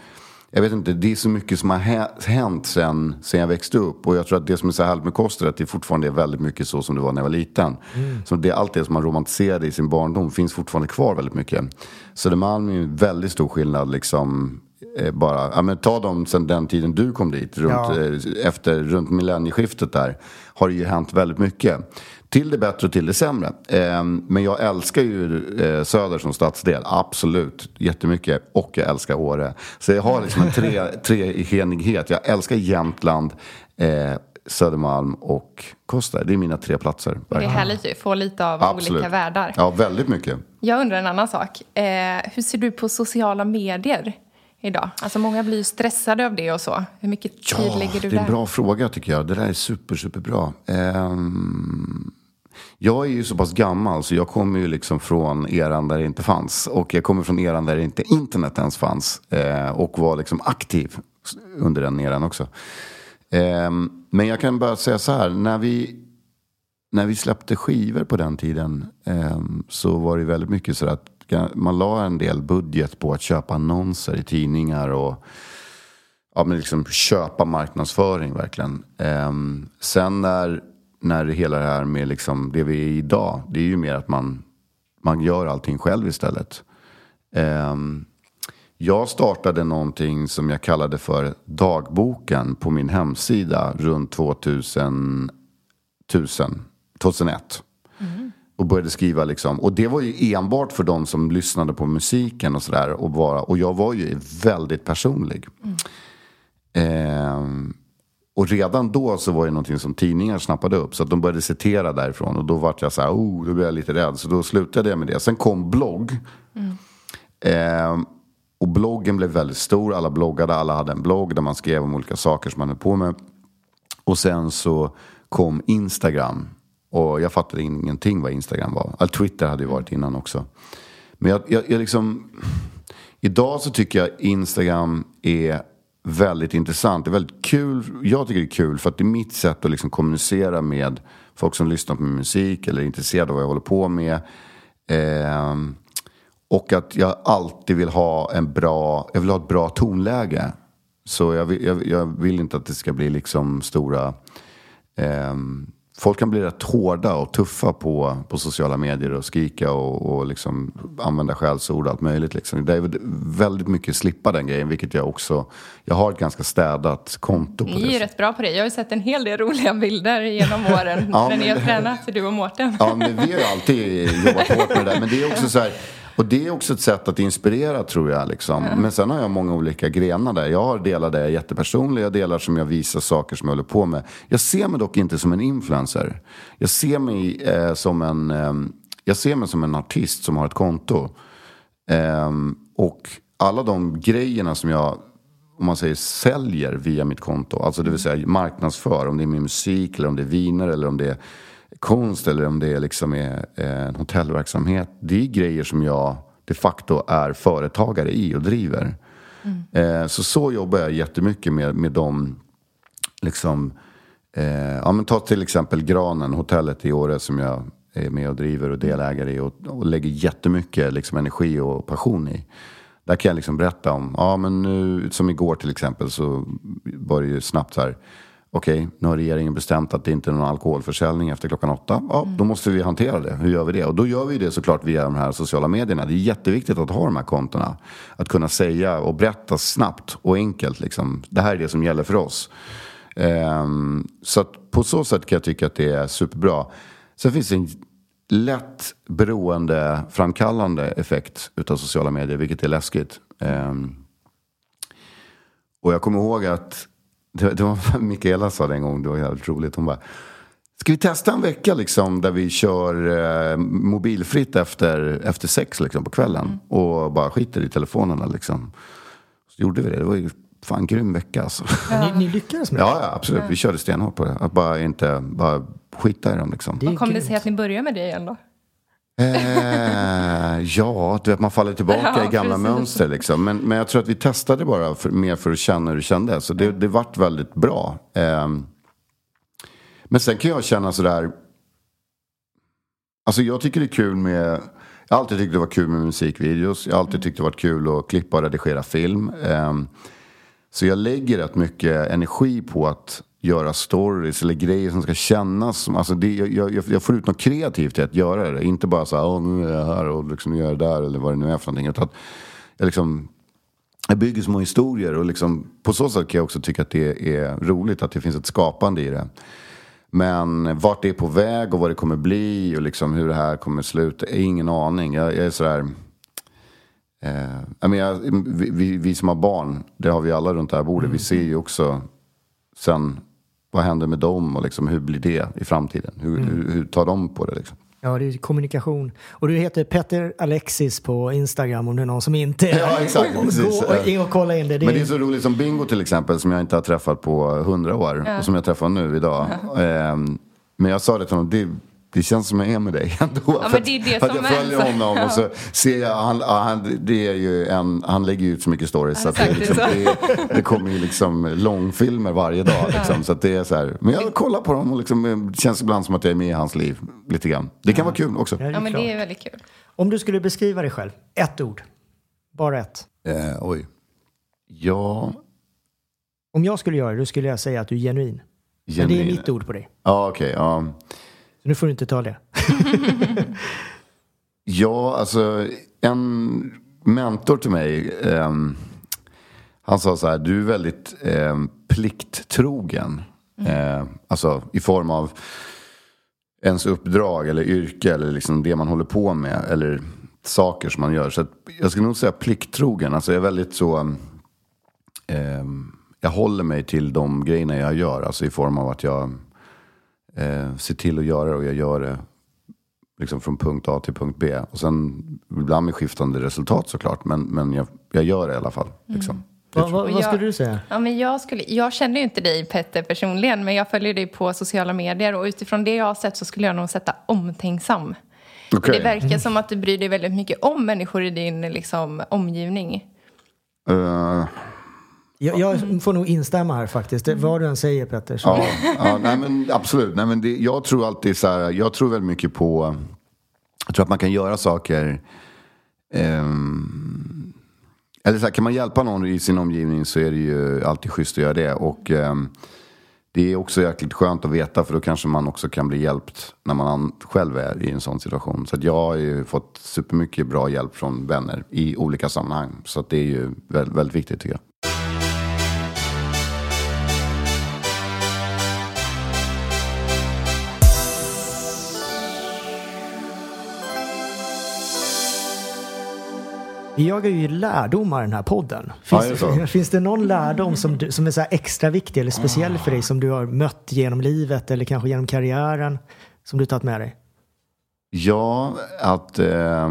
jag vet inte, det är så mycket som har hä- hänt sen, sen jag växte upp. Och jag tror att det som är så härligt med Koster är att det fortfarande är väldigt mycket så som det var när jag var liten. Så det, allt det som man romantiserade i sin barndom finns fortfarande kvar väldigt mycket. Södermalm är en väldigt stor skillnad liksom bara, ja men ta dem sen den tiden du kom dit, runt, Ja. eh, efter, runt millennieskiftet där, har det ju hänt väldigt mycket. Till det bättre och till det sämre. Eh, men jag älskar ju eh, Söder som stadsdel, absolut, jättemycket. Och jag älskar Åre. Så jag har liksom en tre, [laughs] treenighet. Jag älskar Jämtland, eh, Södermalm och Kosta. Det är mina tre platser. Det är härligt ju, få lite av olika världar. Ja, väldigt mycket. Jag undrar en annan sak. Eh, hur ser du på sociala medier idag? Alltså många blir ju stressade av det och så. Hur mycket tid Ja, lägger du det är där? en bra fråga tycker jag. Det där är super, superbra. Ehm, jag är ju så pass gammal så jag kommer ju liksom från eran där det inte fanns. Och jag kommer från eran där inte internet ens fanns. Eh, och var liksom aktiv under den eran också. Ehm, men jag kan bara säga så här. När vi, när vi släppte skivor på den tiden ehm, så var det väldigt mycket så att man la en del budget på att köpa annonser i tidningar och ja, men liksom köpa marknadsföring verkligen. Ehm, sen när, när hela det här med liksom det vi är idag, det är ju mer att man, man gör allting själv istället. Ehm, jag startade någonting som jag kallade för dagboken på min hemsida runt 2000, 2000 2001. Och började skriva liksom. Och det var ju enbart för de som lyssnade på musiken och sådär. Och, bara- och jag var ju väldigt personlig. Ehm, och redan då så var det någonting som tidningar snappade upp. Så att de började citera därifrån. Och då vart jag så här, oh, då blev jag lite rädd. Så då slutade jag med det. Sen kom blogg. Ehm, och bloggen blev väldigt stor. Alla bloggade, alla hade en blogg där man skrev om olika saker som man höll på med. Och sen så kom Instagram. Och jag fattade ingenting vad Instagram var. All Twitter hade ju varit innan också. Men jag, jag, jag liksom... Idag så tycker jag Instagram är väldigt intressant. Det är väldigt kul. Jag tycker det är kul för att det är mitt sätt att liksom kommunicera med folk som lyssnar på min musik eller är intresserade av vad jag håller på med. Eh, och att jag alltid vill ha en bra, jag vill ha ett bra tonläge. Så jag vill, jag, jag vill inte att det ska bli liksom stora eh, folk kan bli rätt hårda och tuffa på, på sociala medier och skrika och, och liksom använda skällsord och allt möjligt. Liksom. Det är väldigt mycket slippa den grejen, vilket jag också... Jag har ett ganska städat konto på Ni är ju rätt bra på det. Jag har ju sett en hel del roliga bilder genom [laughs] åren Ja, när ni har tränat, du och Mårten. Ja, men vi har ju alltid jobbat hårt med det där. Men det är också så här, och det är också ett sätt att inspirera tror jag. Liksom. Men sen har jag många olika grenar där. Jag har delar där jag är jättepersonlig, jag delar som jag visar saker som jag håller på med. Jag ser mig dock inte som en influencer. Jag ser mig eh, som en, eh, jag ser mig som en artist som har ett konto. Ehm, och alla de grejerna som jag om man säger säljer via mitt konto, alltså det vill säga marknadsför, om det är min musik eller om det är viner eller om det är konst eller om det är liksom är, eh, en hotellverksamhet. Det är grejer som jag de facto är företagare i och driver. Eh, så så jobbar jag jättemycket med, med de liksom Eh, ja, men ta till exempel Granen, hotellet i Åre som jag är med och driver och delägare i och, och lägger jättemycket liksom, energi och passion i. Där kan jag liksom berätta om, ja men nu, som igår till exempel så var det ju snabbt så här. Okej, nu har regeringen bestämt att det inte är någon alkoholförsäljning efter klockan åtta. Ja, då måste vi hantera det. Hur gör vi det? Och då gör vi det såklart via de här sociala medierna. Det är jätteviktigt att ha de här kontona. Att kunna säga och berätta snabbt och enkelt. Liksom. Det här är det som gäller för oss. Ehm, så att på så sätt kan jag tycka att det är superbra. Sen finns det en lätt beroendeframkallande effekt utav sociala medier, vilket är läskigt. Ehm, och jag kommer ihåg att det, det var [laughs] Mikaela sa det en gång, det var jävligt roligt. Hon bara Ska vi testa en vecka liksom där vi kör eh, mobilfritt efter, efter sex liksom, på kvällen och bara skiter i telefonerna liksom. Så gjorde vi det. Det var ju fan en grym vecka alltså. Ni, ni lyckades med det? Ja, ja, absolut. Vi körde stenhårt på det. Att bara inte bara skita i dem liksom. Vad kom det sig att ni började med det igen då? Eh, ja, du vet man faller tillbaka Ja, i gamla precis. mönster liksom. Men, men jag tror att vi testade bara för, mer för att känna hur det kändes. Så det, det vart väldigt bra. Ehm, men sen kan jag känna sådär. Alltså jag tycker det är kul med. Jag har alltid tyckt det var kul med musikvideos. Jag har alltid tyckt det varit kul att klippa och redigera film. Ehm, så jag lägger rätt mycket energi på att göra stories eller grejer som ska kännas som, alltså det, jag, jag, jag får ut något kreativt i att göra det. Inte bara så här, Åh, nu är jag här och liksom gör det där eller vad det nu är för någonting. Utan att jag liksom, jag bygger små historier och liksom, på så sätt kan jag också tycka att det är roligt att det finns ett skapande i det. Men vart det är på väg och vad det kommer bli och liksom hur det här kommer sluta, är ingen aning. Jag, jag är sådär... Eh, jag vi, vi, vi, som har barn, det har vi alla runt det här bordet, mm. vi ser ju också sen vad händer med dem och liksom, hur blir det i framtiden? Hur, mm. hur, hur tar de på det? Liksom? Ja, det är kommunikation. Och du heter Petter Alexis på Instagram om det är någon som inte [laughs] ja, exakt, går in och kolla in det. det. Men det är så roligt som Bingo till exempel som jag inte har träffat på hundra år ja. och som jag träffar nu idag. Ja. Ehm, men jag sa det till honom, det, det känns som jag är med dig [laughs] ändå. Ja, för, det det för att jag följer är. honom ja. och så ser jag, han, han, det är ju en, han lägger ut så mycket stories så, att det, liksom, det, det, kommer ju liksom långfilmer varje dag. Liksom, så att det är så här, men jag kollar på dem och liksom, det känns ibland som att jag är med i hans liv lite grann. Det kan vara kul också. Ja, men det är väldigt kul. Om du skulle beskriva dig själv, ett ord. Bara ett. Eh, oj. Ja. Om jag skulle göra det, då skulle jag säga att du är genuin. genuin. Men det är mitt ord på dig. Ja, okej. Okay, ja. Nu får du inte ta det. [laughs] ja, alltså en mentor till mig. Eh, han sa så här, du är väldigt eh, plikttrogen. Mm. Eh, alltså i form av ens uppdrag eller yrke eller liksom det man håller på med. Eller saker som man gör. Så jag skulle nog säga plikttrogen. Alltså jag är väldigt så... Eh, jag håller mig till de grejerna jag gör. Alltså i form av att jag eh, ser till att göra det och jag gör det liksom från punkt A till punkt B. Och sen ibland med skiftande resultat såklart. Men, men jag, jag gör det i alla fall. Liksom. Mm. Va, va, vad skulle du säga? Ja, men jag, skulle, jag känner ju inte dig Petter personligen men jag följer dig på sociala medier och utifrån det jag har sett så skulle jag nog sätta omtänksam. Okay. Det verkar som att du bryr dig väldigt mycket om människor i din liksom, omgivning. Uh, jag, jag, får nog instämma här faktiskt. Det, vad du än säger Petter. Så. Ja, ja nej, men absolut. Nej, men det, jag tror alltid så här, jag tror väldigt mycket på, jag tror att man kan göra saker um, eller så här, kan man hjälpa någon i sin omgivning så är det ju alltid schysst att göra det. Och um, det är också jäkligt skönt att veta för då kanske man också kan bli hjälpt när man själv är i en sån situation. Så jag har ju fått supermycket bra hjälp från vänner i olika sammanhang. Så det är ju väldigt, väldigt viktigt tycker jag. Vi jagar ju lärdomar i den här podden. Finns, ja, det finns det någon lärdom som, du, som är så extra viktig eller speciell för dig som du har mött genom livet eller kanske genom karriären som du tagit med dig? Ja, att, eh,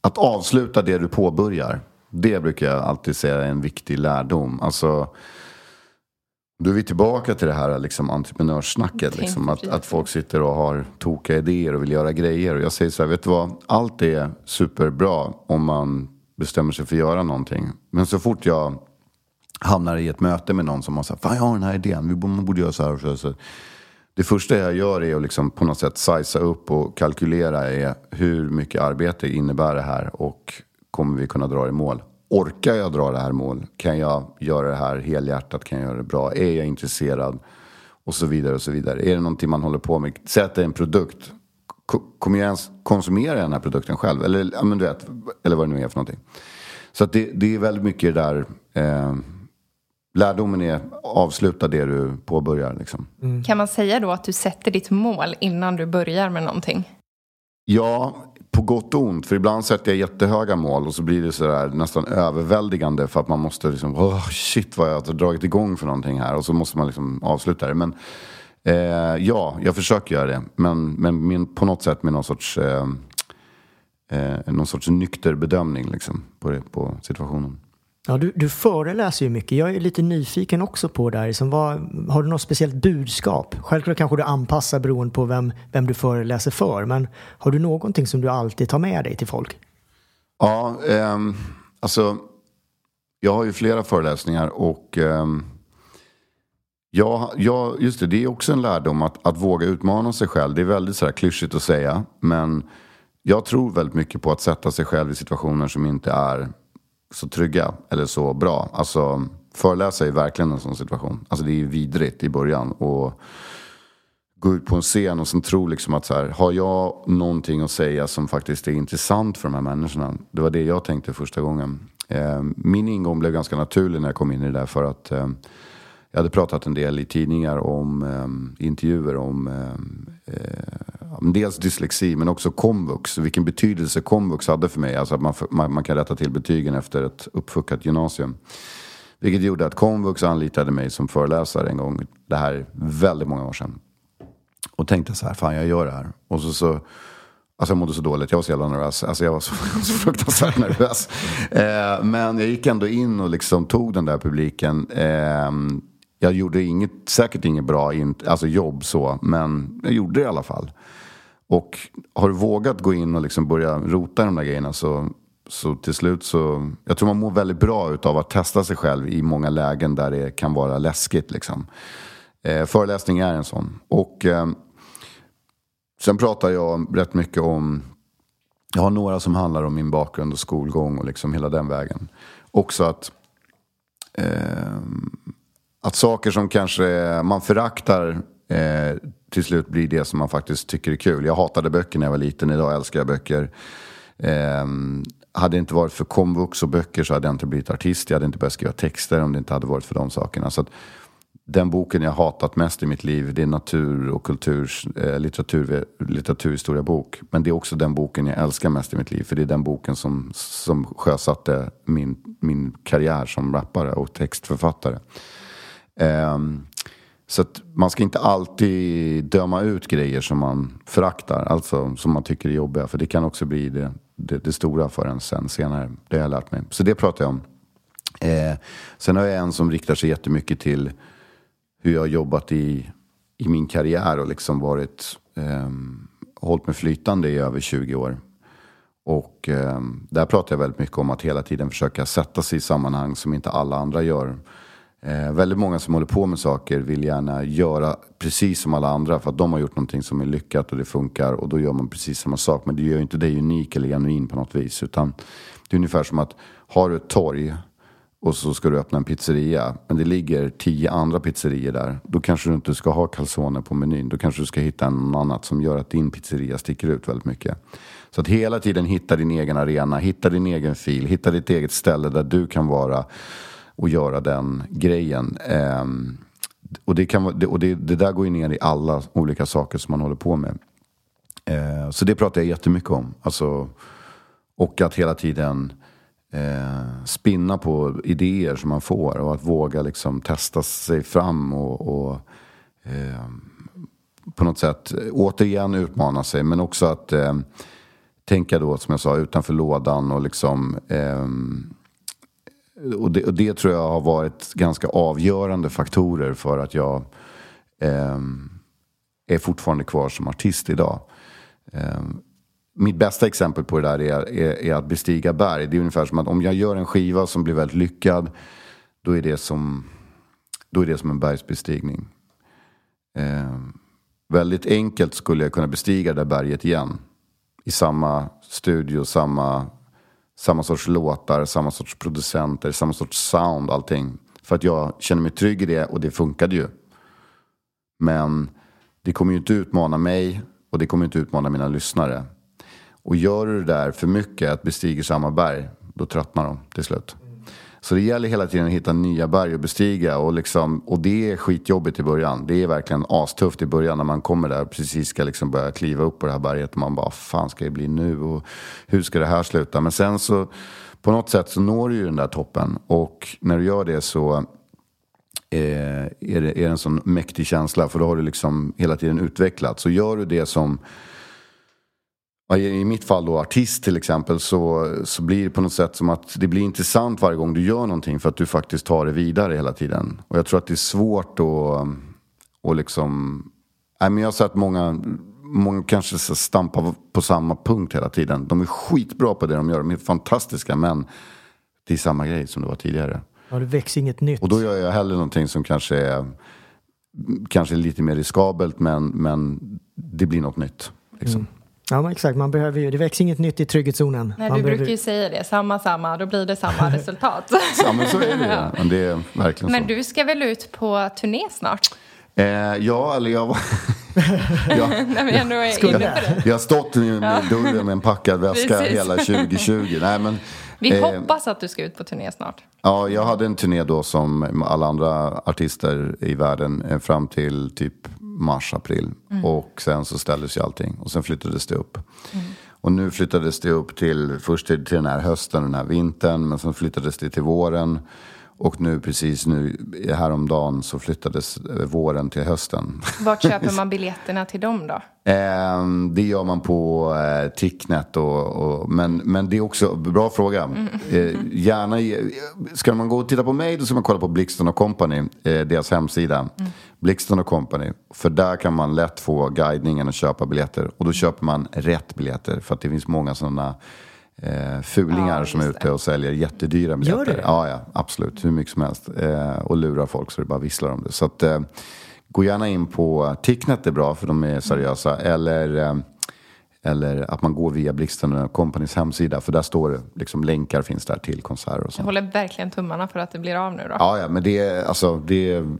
att avsluta det du påbörjar. Det brukar jag alltid säga är en viktig lärdom. Alltså, då är vi tillbaka till det här liksom, entreprenörssnacket. Liksom, att, att folk sitter och har tokiga idéer och vill göra grejer. Och jag säger så här, vet du vad? Allt är superbra om man bestämmer sig för att göra någonting. Men så fort jag hamnar i ett möte med någon som har sagt, fan jag har den här idén, vi borde, man borde göra så här och så, här, så Det första jag gör är att liksom på något sätt sizea upp och kalkylera är hur mycket arbete innebär det här och kommer vi kunna dra det i mål? Orkar jag dra det här mål? Kan jag göra det här helhjärtat? Kan jag göra det bra? Är jag intresserad? Och så vidare och så vidare. Är det någonting man håller på med? Säg att det är en produkt kommer jag ens konsumera den här produkten själv? Eller, ja, men du vet, eller vad det nu är för någonting. Så att det, det är väldigt mycket det där. Eh, lärdomen är avsluta det du påbörjar. Liksom. Mm. Kan man säga då att du sätter ditt mål innan du börjar med någonting? Ja, på gott och ont. För ibland sätter jag jättehöga mål och så blir det sådär nästan överväldigande för att man måste liksom, oh, shit vad jag har dragit igång för någonting här. Och så måste man liksom avsluta det. Men Eh, ja, jag försöker göra det. Men, men min, på något sätt med någon sorts, eh, eh, någon sorts nykter bedömning liksom, på, det, på situationen. Ja, du, du föreläser ju mycket. Jag är lite nyfiken också på det här. Liksom, vad, har du något speciellt budskap? Självklart kanske du anpassar beroende på vem, vem du föreläser för. Men har du någonting som du alltid tar med dig till folk? Ja, eh, alltså jag har ju flera föreläsningar och eh, Ja, ja, just det. Det är också en lärdom att, att våga utmana sig själv. Det är väldigt så här klyschigt att säga. Men jag tror väldigt mycket på att sätta sig själv i situationer som inte är så trygga eller så bra. Alltså, föreläsa är verkligen en sån situation. Alltså det är ju vidrigt i början. Och gå ut på en scen och sen tro liksom att så här, har jag någonting att säga som faktiskt är intressant för de här människorna? Det var det jag tänkte första gången. Eh, min ingång blev ganska naturlig när jag kom in i det där för att eh, jag hade pratat en del i tidningar om eh, intervjuer om ehm, eh, eh, dels dyslexi men också komvux. Vilken betydelse komvux hade för mig. Alltså att man, man, man kan rätta till betygen efter ett uppfuckat gymnasium. Vilket gjorde att komvux anlitade mig som föreläsare en gång. Det här är väldigt många år sedan. Och tänkte så här, fan jag gör det här. Och så, så Alltså jag mådde så dåligt, jag var så jävla nervös. Alltså jag var så, [laughs] så fruktansvärt nervös. Eh, men jag gick ändå in och liksom tog den där publiken. Eh, jag gjorde inget, säkert inget bra in, alltså jobb så, men jag gjorde det i alla fall. Och har du vågat gå in och liksom börja rota i de där grejerna så, så till slut så... Jag tror man mår väldigt bra av att testa sig själv i många lägen där det kan vara läskigt. Liksom. Eh, föreläsning är en sån. Och eh, sen pratar jag rätt mycket om... Jag har några som handlar om min bakgrund och skolgång och liksom hela den vägen. Också att... Eh, att saker som kanske man föraktar eh, till slut blir det som man faktiskt tycker är kul. Jag hatade böcker när jag var liten, idag älskar jag böcker. Eh, hade det inte varit för komvux och böcker så hade jag inte blivit artist. Jag hade inte börjat skriva texter om det inte hade varit för de sakerna. Så att, den boken jag hatat mest i mitt liv det är natur och kulturs, eh, litteratur, litteraturhistoria bok. Men det är också den boken jag älskar mest i mitt liv. För det är den boken som, som sjösatte min, min karriär som rappare och textförfattare. Um, så att man ska inte alltid döma ut grejer som man föraktar, alltså som man tycker är jobbiga. För det kan också bli det, det, det stora för en sen senare. Det har jag lärt mig. Så det pratar jag om. Eh, sen har jag en som riktar sig jättemycket till hur jag har jobbat i, i min karriär och liksom varit, eh, hållit mig flytande i över 20 år. Och eh, där pratar jag väldigt mycket om att hela tiden försöka sätta sig i sammanhang som inte alla andra gör. Eh, väldigt många som håller på med saker vill gärna göra precis som alla andra för att de har gjort någonting som är lyckat och det funkar och då gör man precis samma sak. Men det gör ju inte dig unik eller genuin på något vis. Utan det är ungefär som att har du ett torg och så ska du öppna en pizzeria men det ligger tio andra pizzerior där. Då kanske du inte ska ha calzone på menyn. Då kanske du ska hitta något annat som gör att din pizzeria sticker ut väldigt mycket. Så att hela tiden hitta din egen arena, hitta din egen fil, hitta ditt eget ställe där du kan vara och göra den grejen. Eh, och det, kan, och det, det där går ju ner i alla olika saker som man håller på med. Eh, så det pratar jag jättemycket om. Alltså, och att hela tiden eh, spinna på idéer som man får och att våga liksom testa sig fram och, och eh, på något sätt återigen utmana sig. Men också att ehm, tänka då, som jag sa, utanför lådan och liksom ehm, och det, och det, tror jag har varit ganska avgörande faktorer för att jag eh, är fortfarande kvar som artist idag. Eh, mitt bästa exempel på det där är, är, är, att bestiga berg. Det är ungefär som att om jag gör en skiva som blir väldigt lyckad då är det som, då är det som en bergsbestigning. Eh, väldigt enkelt skulle jag kunna bestiga det där berget igen. I samma studio, samma samma sorts låtar, samma sorts producenter, samma sorts sound, allting. För att jag känner mig trygg i det och det funkade ju. Men det kommer ju inte utmana mig och det kommer inte utmana mina lyssnare. Och gör du det där för mycket, att bestiga samma berg, då tröttnar de till slut. Så det gäller hela tiden att hitta nya berg att bestiga. Och, liksom, och det är skitjobbigt i början. Det är verkligen astufft i början när man kommer där och precis ska liksom börja kliva upp på det här berget. Och man bara, fan ska det bli nu? Och hur ska det här sluta? Men sen så, på något sätt så når du ju den där toppen. Och när du gör det så eh, är, det, är det en sån mäktig känsla. För då har du liksom hela tiden utvecklats. Så gör du det som i mitt fall då artist till exempel så, så blir det på något sätt som att det blir intressant varje gång du gör någonting för att du faktiskt tar det vidare hela tiden. Och jag tror att det är svårt att och liksom... Nej, men jag har sett många, många kanske stampa på samma punkt hela tiden. De är skitbra på det de gör, de är fantastiska men det är samma grej som det var tidigare. Ja, det väcks inget nytt. Och då gör jag hellre någonting som kanske är kanske lite mer riskabelt men, men det blir något nytt. Liksom. Mm. Ja, men exakt. Man behöver ju, det växer inget nytt i trygghetszonen. Nej, man du behöver... brukar ju säga det. Samma, samma. Då blir det samma [laughs] resultat. [laughs] men så är det ja. Men det är verkligen Men så. du ska väl ut på turné snart? Eh, ja, eller jag var... [laughs] jag, Nej, men jag, det. jag har stått i dörren med en packad väska hela 2020. Nej, men Vi eh, hoppas att du ska ut på turné snart. Ja, jag hade en turné då som alla andra artister i världen eh, fram till typ mars, april. Mm. Och sen så ställdes ju allting och sen flyttades det upp. Mm. Och nu flyttades det upp till, först till, till den här hösten, den här vintern, men sen flyttades det till våren. Och nu precis nu häromdagen så flyttades våren till hösten. Vart köper [laughs] man biljetterna till dem då? Eh, det gör man på eh, Ticknet. Och, och, men, men det är också, bra fråga. Mm. Eh, gärna, ska man gå och titta på mig då ska man kolla på Blixten Company, eh, deras hemsida. Mm. Blixten Company. För där kan man lätt få guidningen och köpa biljetter. Och då köper man rätt biljetter. För att det finns många sådana eh, fulingar ja, som är ute och säljer jättedyra biljetter. Gör det? Ja, ja, absolut. Hur mycket som helst. Eh, och lurar folk så det bara visslar om det. Så att, eh, gå gärna in på Ticknet, är bra för de är seriösa. Mm. Eller, eh, eller att man går via Blixten Companys hemsida. För där står det, liksom länkar finns där till konserter och sånt. Jag håller verkligen tummarna för att det blir av nu då. Ja, ja men det är, alltså, det är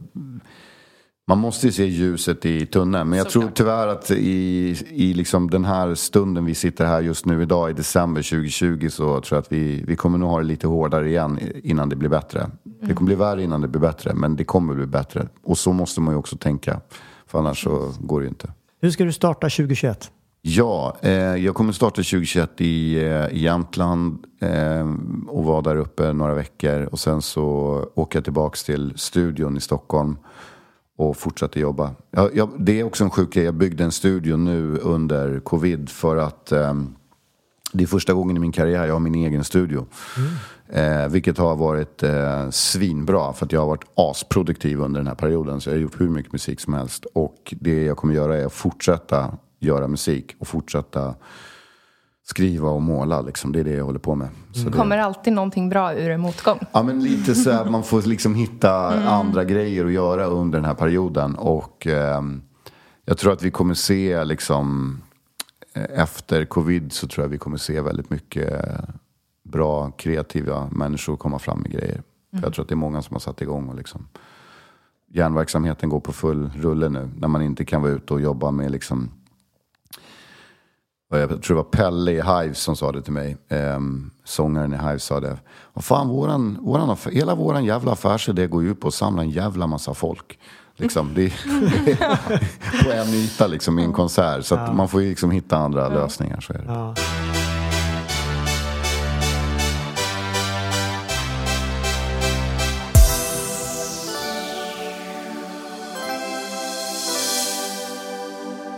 man måste ju se ljuset i tunneln. Men jag Såklart. tror tyvärr att i, i liksom den här stunden vi sitter här just nu idag i december 2020 så tror jag att vi, vi kommer nog ha det lite hårdare igen innan det blir bättre. Mm. Det kommer bli värre innan det blir bättre, men det kommer bli bättre. Och så måste man ju också tänka, för annars så går det ju inte. Hur ska du starta 2021? Ja, eh, jag kommer starta 2021 i, eh, i Jämtland eh, och vara där uppe några veckor. Och sen så åker jag tillbaks till studion i Stockholm och fortsatte jobba. Jag, jag, det är också en sjuk grej. Jag byggde en studio nu under covid för att eh, det är första gången i min karriär jag har min egen studio. Mm. Eh, vilket har varit eh, svinbra för att jag har varit asproduktiv under den här perioden. Så jag har gjort hur mycket musik som helst. Och det jag kommer göra är att fortsätta göra musik och fortsätta skriva och måla. Liksom. Det är det jag håller på med. Så Kommer det... alltid någonting bra ur en motgång? Ja, men lite så här, [laughs] man får liksom hitta mm. andra grejer att göra under den här perioden. Och eh, jag tror att vi kommer se liksom eh, efter covid så tror jag vi kommer se väldigt mycket bra kreativa människor komma fram med grejer. Mm. Jag tror att det är många som har satt igång och liksom järnverksamheten går på full rulle nu. När man inte kan vara ute och jobba med liksom jag tror det var Pelle i Hives som sa det till mig. Eh, sångaren i Hives sa det. Vad fan, våran, våran hela våran jävla affärsidé går ju ut på att samla en jävla massa folk. Liksom, det är [laughs] på en yta liksom, i en konsert. Så man får ju liksom hitta andra lösningar. Så är det. Ja.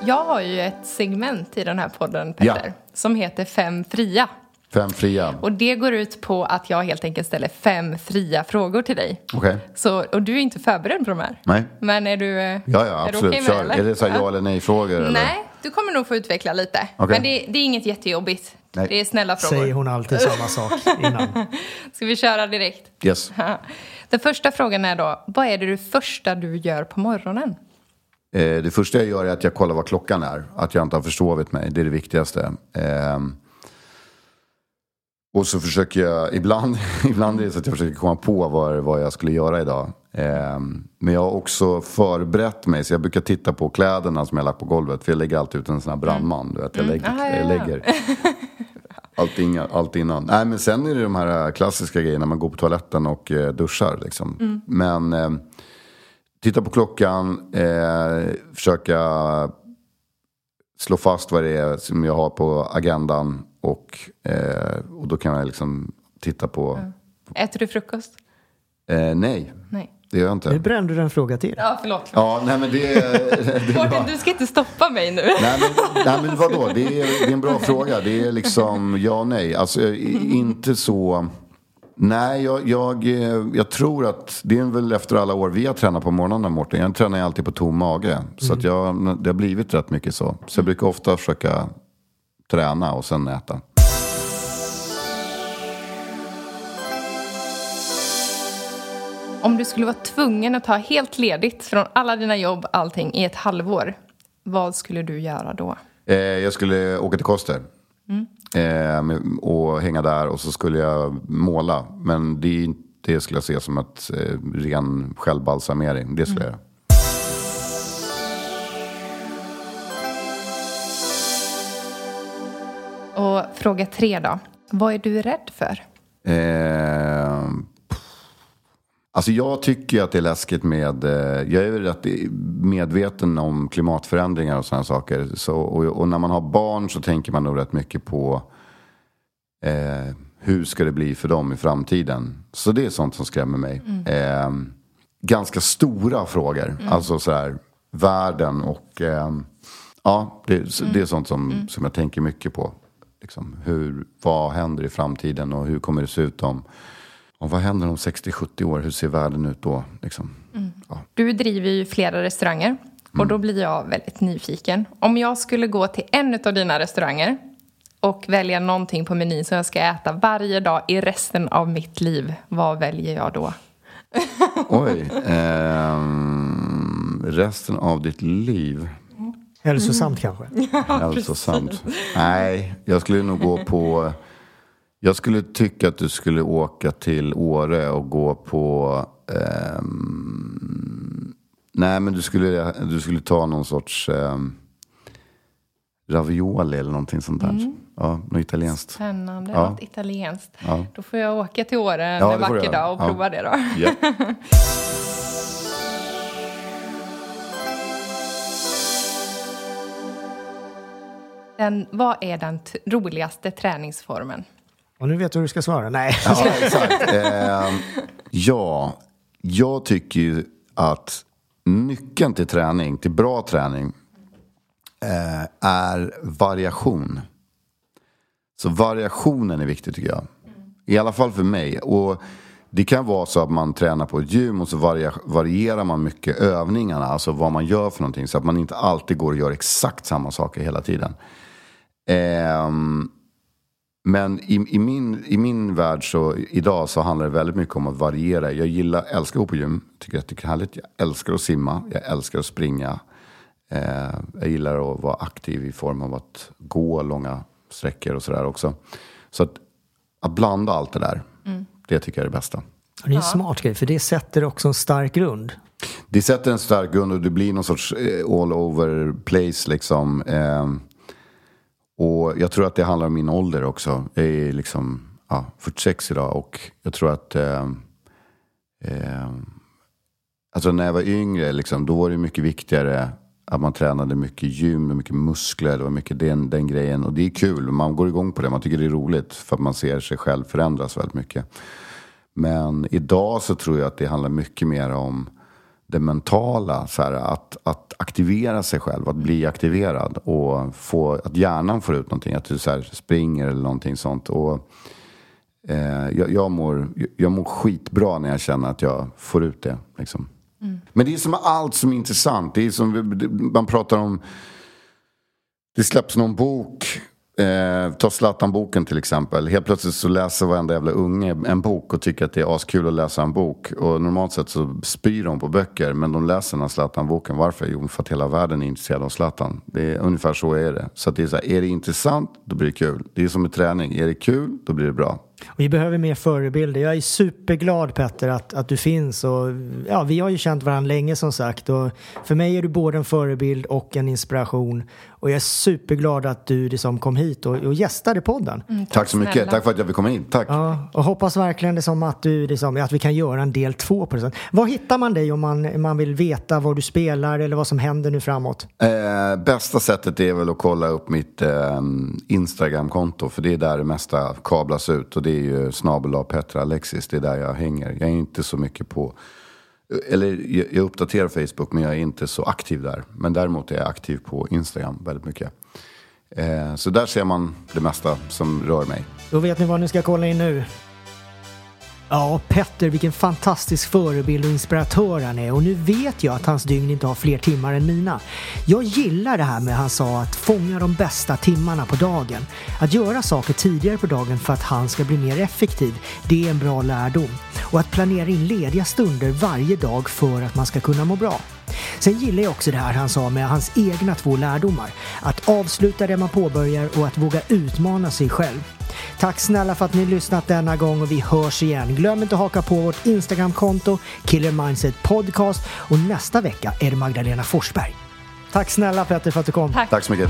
Jag har ju ett segment i den här podden, Petter, ja. som heter Fem fria. Fem fria. Och det går ut på att jag helt enkelt ställer fem fria frågor till dig. Okay. Så, och du är inte förberedd på de här. Nej. Men är du Ja, ja absolut. Okay Kör. Är det så ja eller nej-frågor? Nej, du kommer nog få utveckla lite. Okay. Men det, det, är inget jättejobbigt. Nej. Det är snälla frågor. Säger hon alltid samma sak innan. [laughs] Ska vi köra direkt? Yes. [laughs] Den första frågan är då, vad är det, det första du gör på morgonen? Eh, det första jag gör är att jag kollar vad klockan är. Att jag inte har försovit mig. Det är det viktigaste. Eh, och så försöker jag, [laughs] ibland, ibland är det så att jag försöker komma på vad, vad jag skulle göra idag. Eh, men jag har också förberett mig. Så jag brukar titta på kläderna som jag lagt på golvet. För jag lägger alltid ut en sån här brandman. Du vet, jag lägger, mm. ah, jag lägger [laughs] allt, inga, allt innan. Nej men sen är det de här klassiska grejerna. Man går på toaletten och eh, duschar liksom. Mm. Men ehm, titta på klockan, eh, försöka slå fast vad det är som jag har på agendan. Och, eh, och då kan jag liksom titta på... Mm. Äter du frukost? Eh, nej. nej. Det gör jag inte. Nu brände du en fråga till. Ja, förlåt. Ja, nej men det... [laughs] det Mårten, du ska inte stoppa mig nu. Nej men, nej, men vadå? Det är, det är en bra [laughs] fråga. Det är liksom ja och nej. Alltså inte så... Nej, jag, jag, eh, jag, tror att det är väl efter alla år vi har tränat på morgonen, Mårten. Jag tränar alltid på tom mage. Mm. Så att jag, det har blivit rätt mycket så. Så jag brukar ofta försöka träna och sen äta. Om du skulle vara tvungen att ta helt ledigt från alla dina jobb, allting, i ett halvår. Vad skulle du göra då? Eh, jag skulle åka till Koster. Mm. Eh, och hänga där och så skulle jag måla. Men det, det skulle jag se som ett eh, ren självbalsamering. Det skulle mm. jag. Och fråga tre då. Vad är du rädd för? Eh, alltså jag tycker att det är läskigt med... Eh, jag är rätt medveten om klimatförändringar och sådana saker. Så, och, och, när man har barn så tänker man nog rätt mycket på eh, hur ska det bli för dem i framtiden. Så det är sånt som skrämmer mig. Mm. Eh, ganska stora frågor. Mm. Alltså sådär världen och... Eh, ja, det, mm. det är sånt som, mm. som jag tänker mycket på. Liksom, hur, vad händer i framtiden och hur kommer det se ut om... Och vad händer om 60-70 år? Hur ser världen ut då? Liksom? Mm. Ja. Du driver ju flera restauranger. Och mm. då blir jag väldigt nyfiken. Om jag skulle gå till en av dina restauranger och välja någonting på menyn som jag ska äta varje dag i resten av mitt liv, vad väljer jag då? [laughs] Oj. Eh, resten av ditt liv? Hälsosamt mm. kanske? [laughs] Hälsosamt. Nej, jag skulle nog gå på... Jag skulle tycka att du skulle åka till Åre och gå på... Eh, nej, men du skulle, du skulle ta någon sorts eh, ravioli eller någonting sånt där. Mm. Ja, något italienskt. Spännande, ja. något italienskt. Ja. Då får jag åka till Åre en vacker dag och prova det då. Ja. [laughs] Den, vad är den roligaste träningsformen? Och nu vet du hur du ska svara. Nej. Ja, exakt. Eh, ja, jag tycker ju att nyckeln till träning, till bra träning, eh, är variation. Så variationen är viktig tycker jag. I alla fall för mig. Och det kan vara så att man tränar på ett gym och så varierar man mycket övningarna, alltså vad man gör för någonting. Så att man inte alltid går och gör exakt samma saker hela tiden. Eh, men i, i, min, i min värld så idag så handlar det väldigt mycket om att variera. Jag gillar, älskar att gå på gym, tycker att det är härligt. Jag älskar att simma, jag älskar att springa. Eh, jag gillar att vara aktiv i form av att gå långa sträckor och sådär också. Så att, att blanda allt det där, mm. det tycker jag är det bästa. Det är en smart grej, för det sätter också en stark grund. Det sätter en stark grund och det blir någon sorts eh, all over place liksom. Eh, och jag tror att det handlar om min ålder också. Jag är liksom ja, 46 idag och jag tror att eh, eh, Alltså när jag var yngre, liksom, då var det mycket viktigare att man tränade mycket gym och mycket muskler. Det var mycket den, den grejen. Och det är kul, man går igång på det. Man tycker det är roligt för att man ser sig själv förändras väldigt mycket. Men idag så tror jag att det handlar mycket mer om det mentala. Så här, att, att aktivera sig själv, att bli aktiverad och få, att hjärnan får ut någonting. Att du så här, springer eller någonting sånt. Och, eh, jag, jag, mår, jag mår skitbra när jag känner att jag får ut det. Liksom. Mm. Men det är som allt som är intressant. Det är som man pratar om. Det släpps någon bok Eh, ta Zlatan-boken till exempel. Helt plötsligt så läser varenda jävla unge en bok och tycker att det är askul att läsa en bok. Och normalt sett så spyr de på böcker. Men de läser den här Zlatan-boken. Varför? Jo, för att hela världen är intresserad av Zlatan. Det är ungefär så är det. Så att det är så här, är det intressant, då blir det kul. Det är som med träning. Är det kul, då blir det bra. Vi behöver mer förebilder. Jag är superglad Petter att, att du finns. Och, ja, vi har ju känt varandra länge som sagt. Och för mig är du både en förebild och en inspiration. Och jag är superglad att du liksom kom hit och, och gästade podden. Mm, tack, tack så mycket. Snälla. Tack för att jag fick komma in. Tack. Ja, och hoppas verkligen liksom att, du, liksom, att vi kan göra en del två på det. Var hittar man dig om man, man vill veta var du spelar eller vad som händer nu framåt? Eh, bästa sättet är väl att kolla upp mitt eh, Instagram-konto. För det är där det mesta kablas ut. Och det är ju snabel Petra Alexis. Det är där jag hänger. Jag är inte så mycket på eller jag uppdaterar Facebook men jag är inte så aktiv där. Men däremot är jag aktiv på Instagram väldigt mycket. Eh, så där ser man det mesta som rör mig. Då vet ni vad ni ska kolla in nu. Ja, Petter, vilken fantastisk förebild och inspiratör han är och nu vet jag att hans dygn inte har fler timmar än mina. Jag gillar det här med han sa att fånga de bästa timmarna på dagen. Att göra saker tidigare på dagen för att han ska bli mer effektiv, det är en bra lärdom. Och att planera in lediga stunder varje dag för att man ska kunna må bra. Sen gillar jag också det här han sa med hans egna två lärdomar. Att avsluta det man påbörjar och att våga utmana sig själv. Tack snälla för att ni lyssnat denna gång och vi hörs igen. Glöm inte att haka på vårt Instagramkonto, Killer Mindset Podcast och nästa vecka är det Magdalena Forsberg. Tack snälla Petter för att du kom. Tack, Tack så mycket.